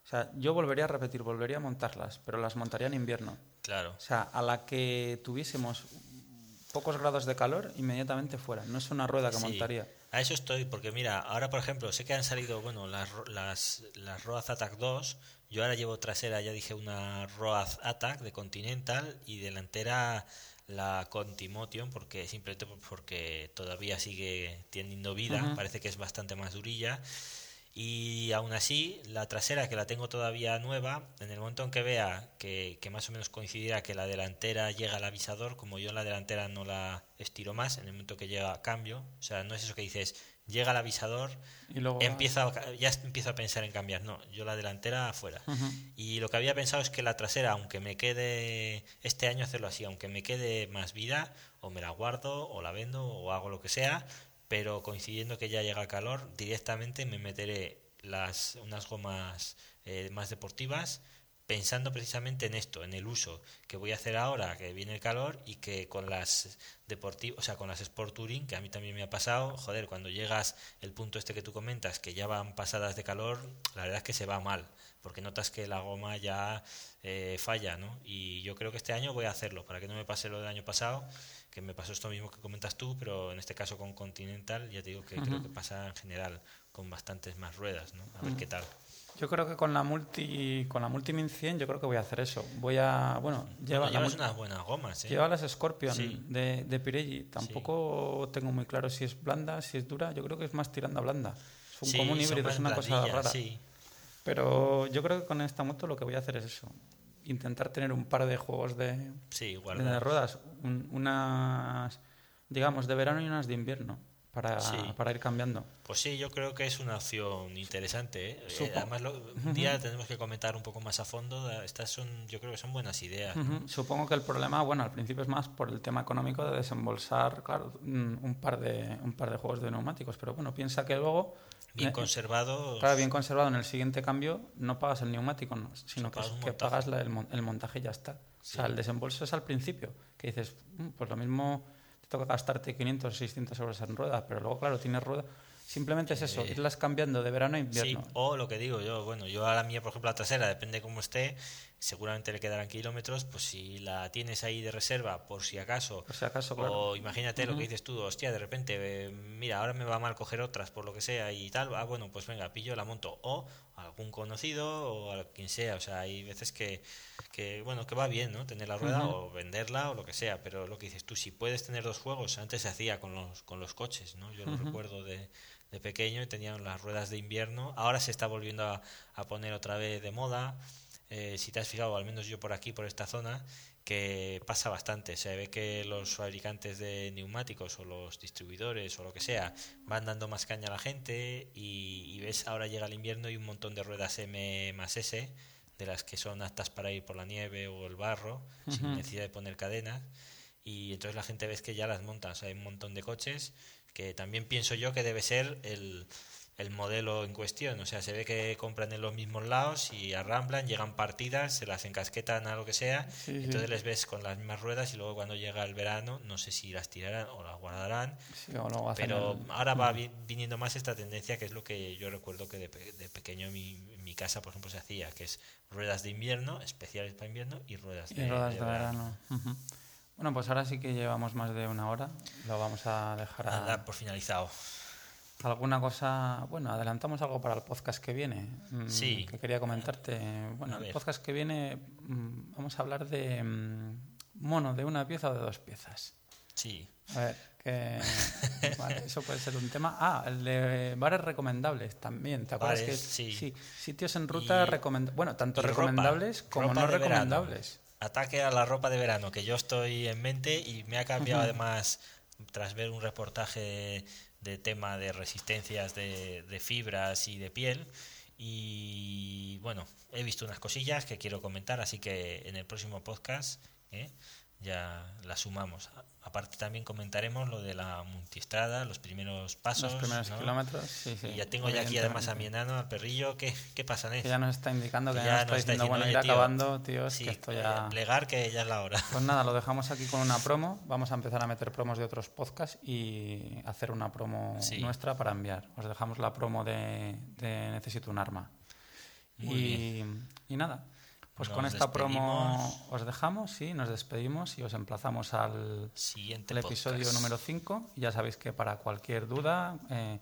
O sea, yo volvería a repetir, volvería a montarlas, pero las montaría en invierno. Claro. O sea, a la que tuviésemos pocos grados de calor, inmediatamente fuera. No es una rueda que Sí. montaría. A eso estoy, porque mira, ahora por ejemplo, sé que han salido, bueno, las, las, las Road Attack 2, yo ahora llevo trasera, ya dije, una Road Attack de Continental y delantera la Contimotion, porque simplemente por- porque todavía sigue teniendo vida, parece que es bastante más durilla. Y aún así, la trasera que la tengo todavía nueva, en el momento en que vea que, que más o menos coincidirá que la delantera llega al avisador, como yo la delantera no la estiro más, en el momento que llega cambio, o sea, no es eso que dices, llega al avisador, Y luego... empiezo a- ya empiezo a pensar en cambiar, no, yo la delantera afuera. Y lo que había pensado es que la trasera, aunque me quede este año hacerlo así, aunque me quede más vida, o me la guardo, o la vendo, o hago lo que sea, pero coincidiendo que ya llega calor, directamente me meteré las unas gomas eh, más deportivas pensando precisamente en esto, en el uso que voy a hacer ahora que viene el calor y que con las deportivas, o sea, con las Sport Touring, que a mí también me ha pasado, joder, cuando llegas el punto este que tú comentas, que ya van pasadas de calor, la verdad es que se va mal, porque notas que la goma ya eh, falla, ¿no? Y yo creo que este año voy a hacerlo, para que no me pase lo del año pasado, que me pasó esto mismo que comentas tú, pero en este caso con Continental, ya te digo que creo que pasa en general con bastantes más ruedas, ¿no? A ver qué tal. Yo creo que con la multi con la multi 1100 yo creo que voy a hacer eso. Voy a, bueno, lleva, Bueno, llevas unas buenas gomas, ¿eh? lleva las Scorpion Sí. de, de Pirelli. Tampoco tengo muy claro si es blanda, si es dura. Yo creo que es más tirando a blanda. Es un Sí, son híbrido, es una cosa rara. sí. Pero yo creo que con esta moto lo que voy a hacer es eso. Intentar tener un par de juegos de, Sí, igual. de ruedas. un- unas, digamos, de verano y unas de invierno. Para, Sí. para ir cambiando. Pues sí, yo creo que es una opción interesante. ¿eh? Eh, Además, lo- un día tenemos que comentar un poco más a fondo. Estas son, yo creo que son buenas ideas. Supongo que el problema, bueno, al principio es más por el tema económico de desembolsar, claro, un par de, un par de juegos de neumáticos. Pero bueno, piensa que luego, Bien eh, conservados. claro, bien conservado, en el siguiente cambio no pagas el neumático, no, sino que, pagas que la- el, el montaje y ya está. O sea, el desembolso es al principio, que dices, "Mm, pues lo mismo te toca gastarte 500 o 600 euros en ruedas, pero luego, claro, tienes ruedas. Simplemente es eso, irlas cambiando de verano a invierno. Sí, o lo que digo yo, bueno, yo a la mía, por ejemplo, la trasera, depende cómo esté, seguramente le quedarán kilómetros, pues si la tienes ahí de reserva, por si acaso, por si acaso claro. o imagínate lo que dices tú, hostia, de repente, eh, mira, ahora me va mal coger otras por lo que sea y tal, ah, bueno, pues venga, pillo, la monto, o algún conocido o a quien sea, o sea, hay veces que, que bueno, que va bien, ¿no? Tener la rueda o venderla o lo que sea, pero lo que dices tú, si puedes tener dos juegos, antes se hacía con los, con los coches, ¿no? Yo lo recuerdo de de pequeño y tenían las ruedas de invierno. Ahora se está volviendo a, poner otra vez de moda. Eh, si te has fijado, al menos yo por aquí, por esta zona, que pasa bastante. Se ve que los fabricantes de neumáticos o los distribuidores o lo que sea van dando más caña a la gente y, ves, ahora llega el invierno y un montón de ruedas M más S, de las que son aptas para ir por la nieve o el barro, sin necesidad de poner cadenas. Y entonces la gente ves que ya las monta, hay un montón de coches que también pienso yo que debe ser el, el modelo en cuestión. O sea, se ve que compran en los mismos lados y arramblan, llegan partidas, se las encasquetan a lo que sea, entonces les ves con las mismas ruedas y luego cuando llega el verano, no sé si las tirarán o las guardarán. pero ahora va viniendo más esta tendencia que es lo que yo recuerdo que de, pequeño en mi, mi, casa, por ejemplo, se hacía, que es ruedas de invierno, especiales para invierno y ruedas de, verano. Bueno, pues ahora sí que llevamos más de una hora. Lo vamos a dejar a, dar por finalizado. ¿Alguna cosa? Bueno, adelantamos algo para el podcast que viene. Mm, sí. Que quería comentarte. Bueno, el podcast que viene mm, vamos a hablar de mm, mono de una pieza o de dos piezas. Sí. A ver, que. [LAUGHS] vale, eso puede ser un tema. Ah, el de bares recomendables también. ¿Te acuerdas que sí. sitios en ruta recomendables. Bueno, tanto recomendables como no recomendables ataque a la ropa de verano que yo estoy en mente y me ha cambiado además tras ver un reportaje de, tema de resistencias de, de, fibras y de piel y bueno he visto unas cosillas que quiero comentar así que en el próximo podcast ¿eh? Ya las sumamos Aparte también comentaremos lo de la multistrada, los primeros pasos. Los primeros kilómetros, sí, sí. Y ya tengo ya aquí además a mi enano, al perrillo, ¿qué, qué pasa, Que ya nos está indicando que, ya, nos está diciendo, bueno, ir acabando, tío, sí, que esto ya... Plegar que ya es la hora. Pues nada, lo dejamos aquí con una promo. Vamos a empezar a meter promos de otros podcasts y hacer una promo nuestra para enviar. Os dejamos la promo de, Necesito un arma. y, y nada, pues con esta promo os dejamos, sí, nos despedimos y os emplazamos al siguiente episodio número 5. Ya sabéis que para cualquier duda, eh,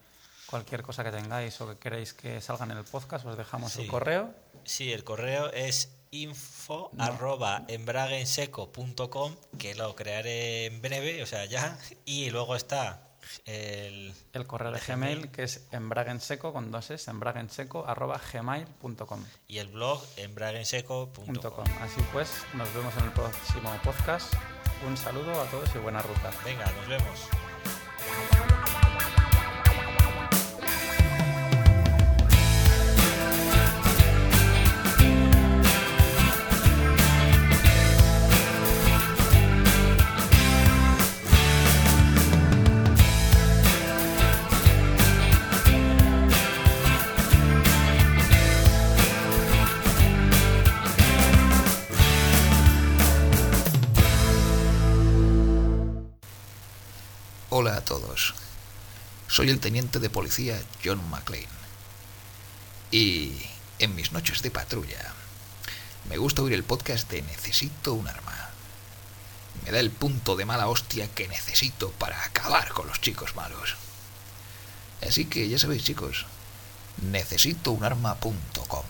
cualquier cosa que tengáis o que queréis que salga en el podcast, os dejamos el correo. Sí, el correo es info arroba embraguenseco.com que lo crearé en breve, o sea, ya. [LAUGHS] Y luego está el, correo de Gmail, que es embragenseco con dos es embragenseco arroba gmail.com y el blog embragenseco.com. Así pues, nos vemos en el próximo podcast. Un saludo a todos y buena ruta. Venga, nos vemos. Soy el teniente de policía John McLean. Y en mis noches de patrulla me gusta oír el podcast de Necesito un arma. Me da el punto de mala hostia que necesito para acabar con los chicos malos. Así que ya sabéis chicos, necesitounarma.com.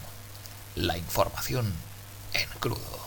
La información en crudo.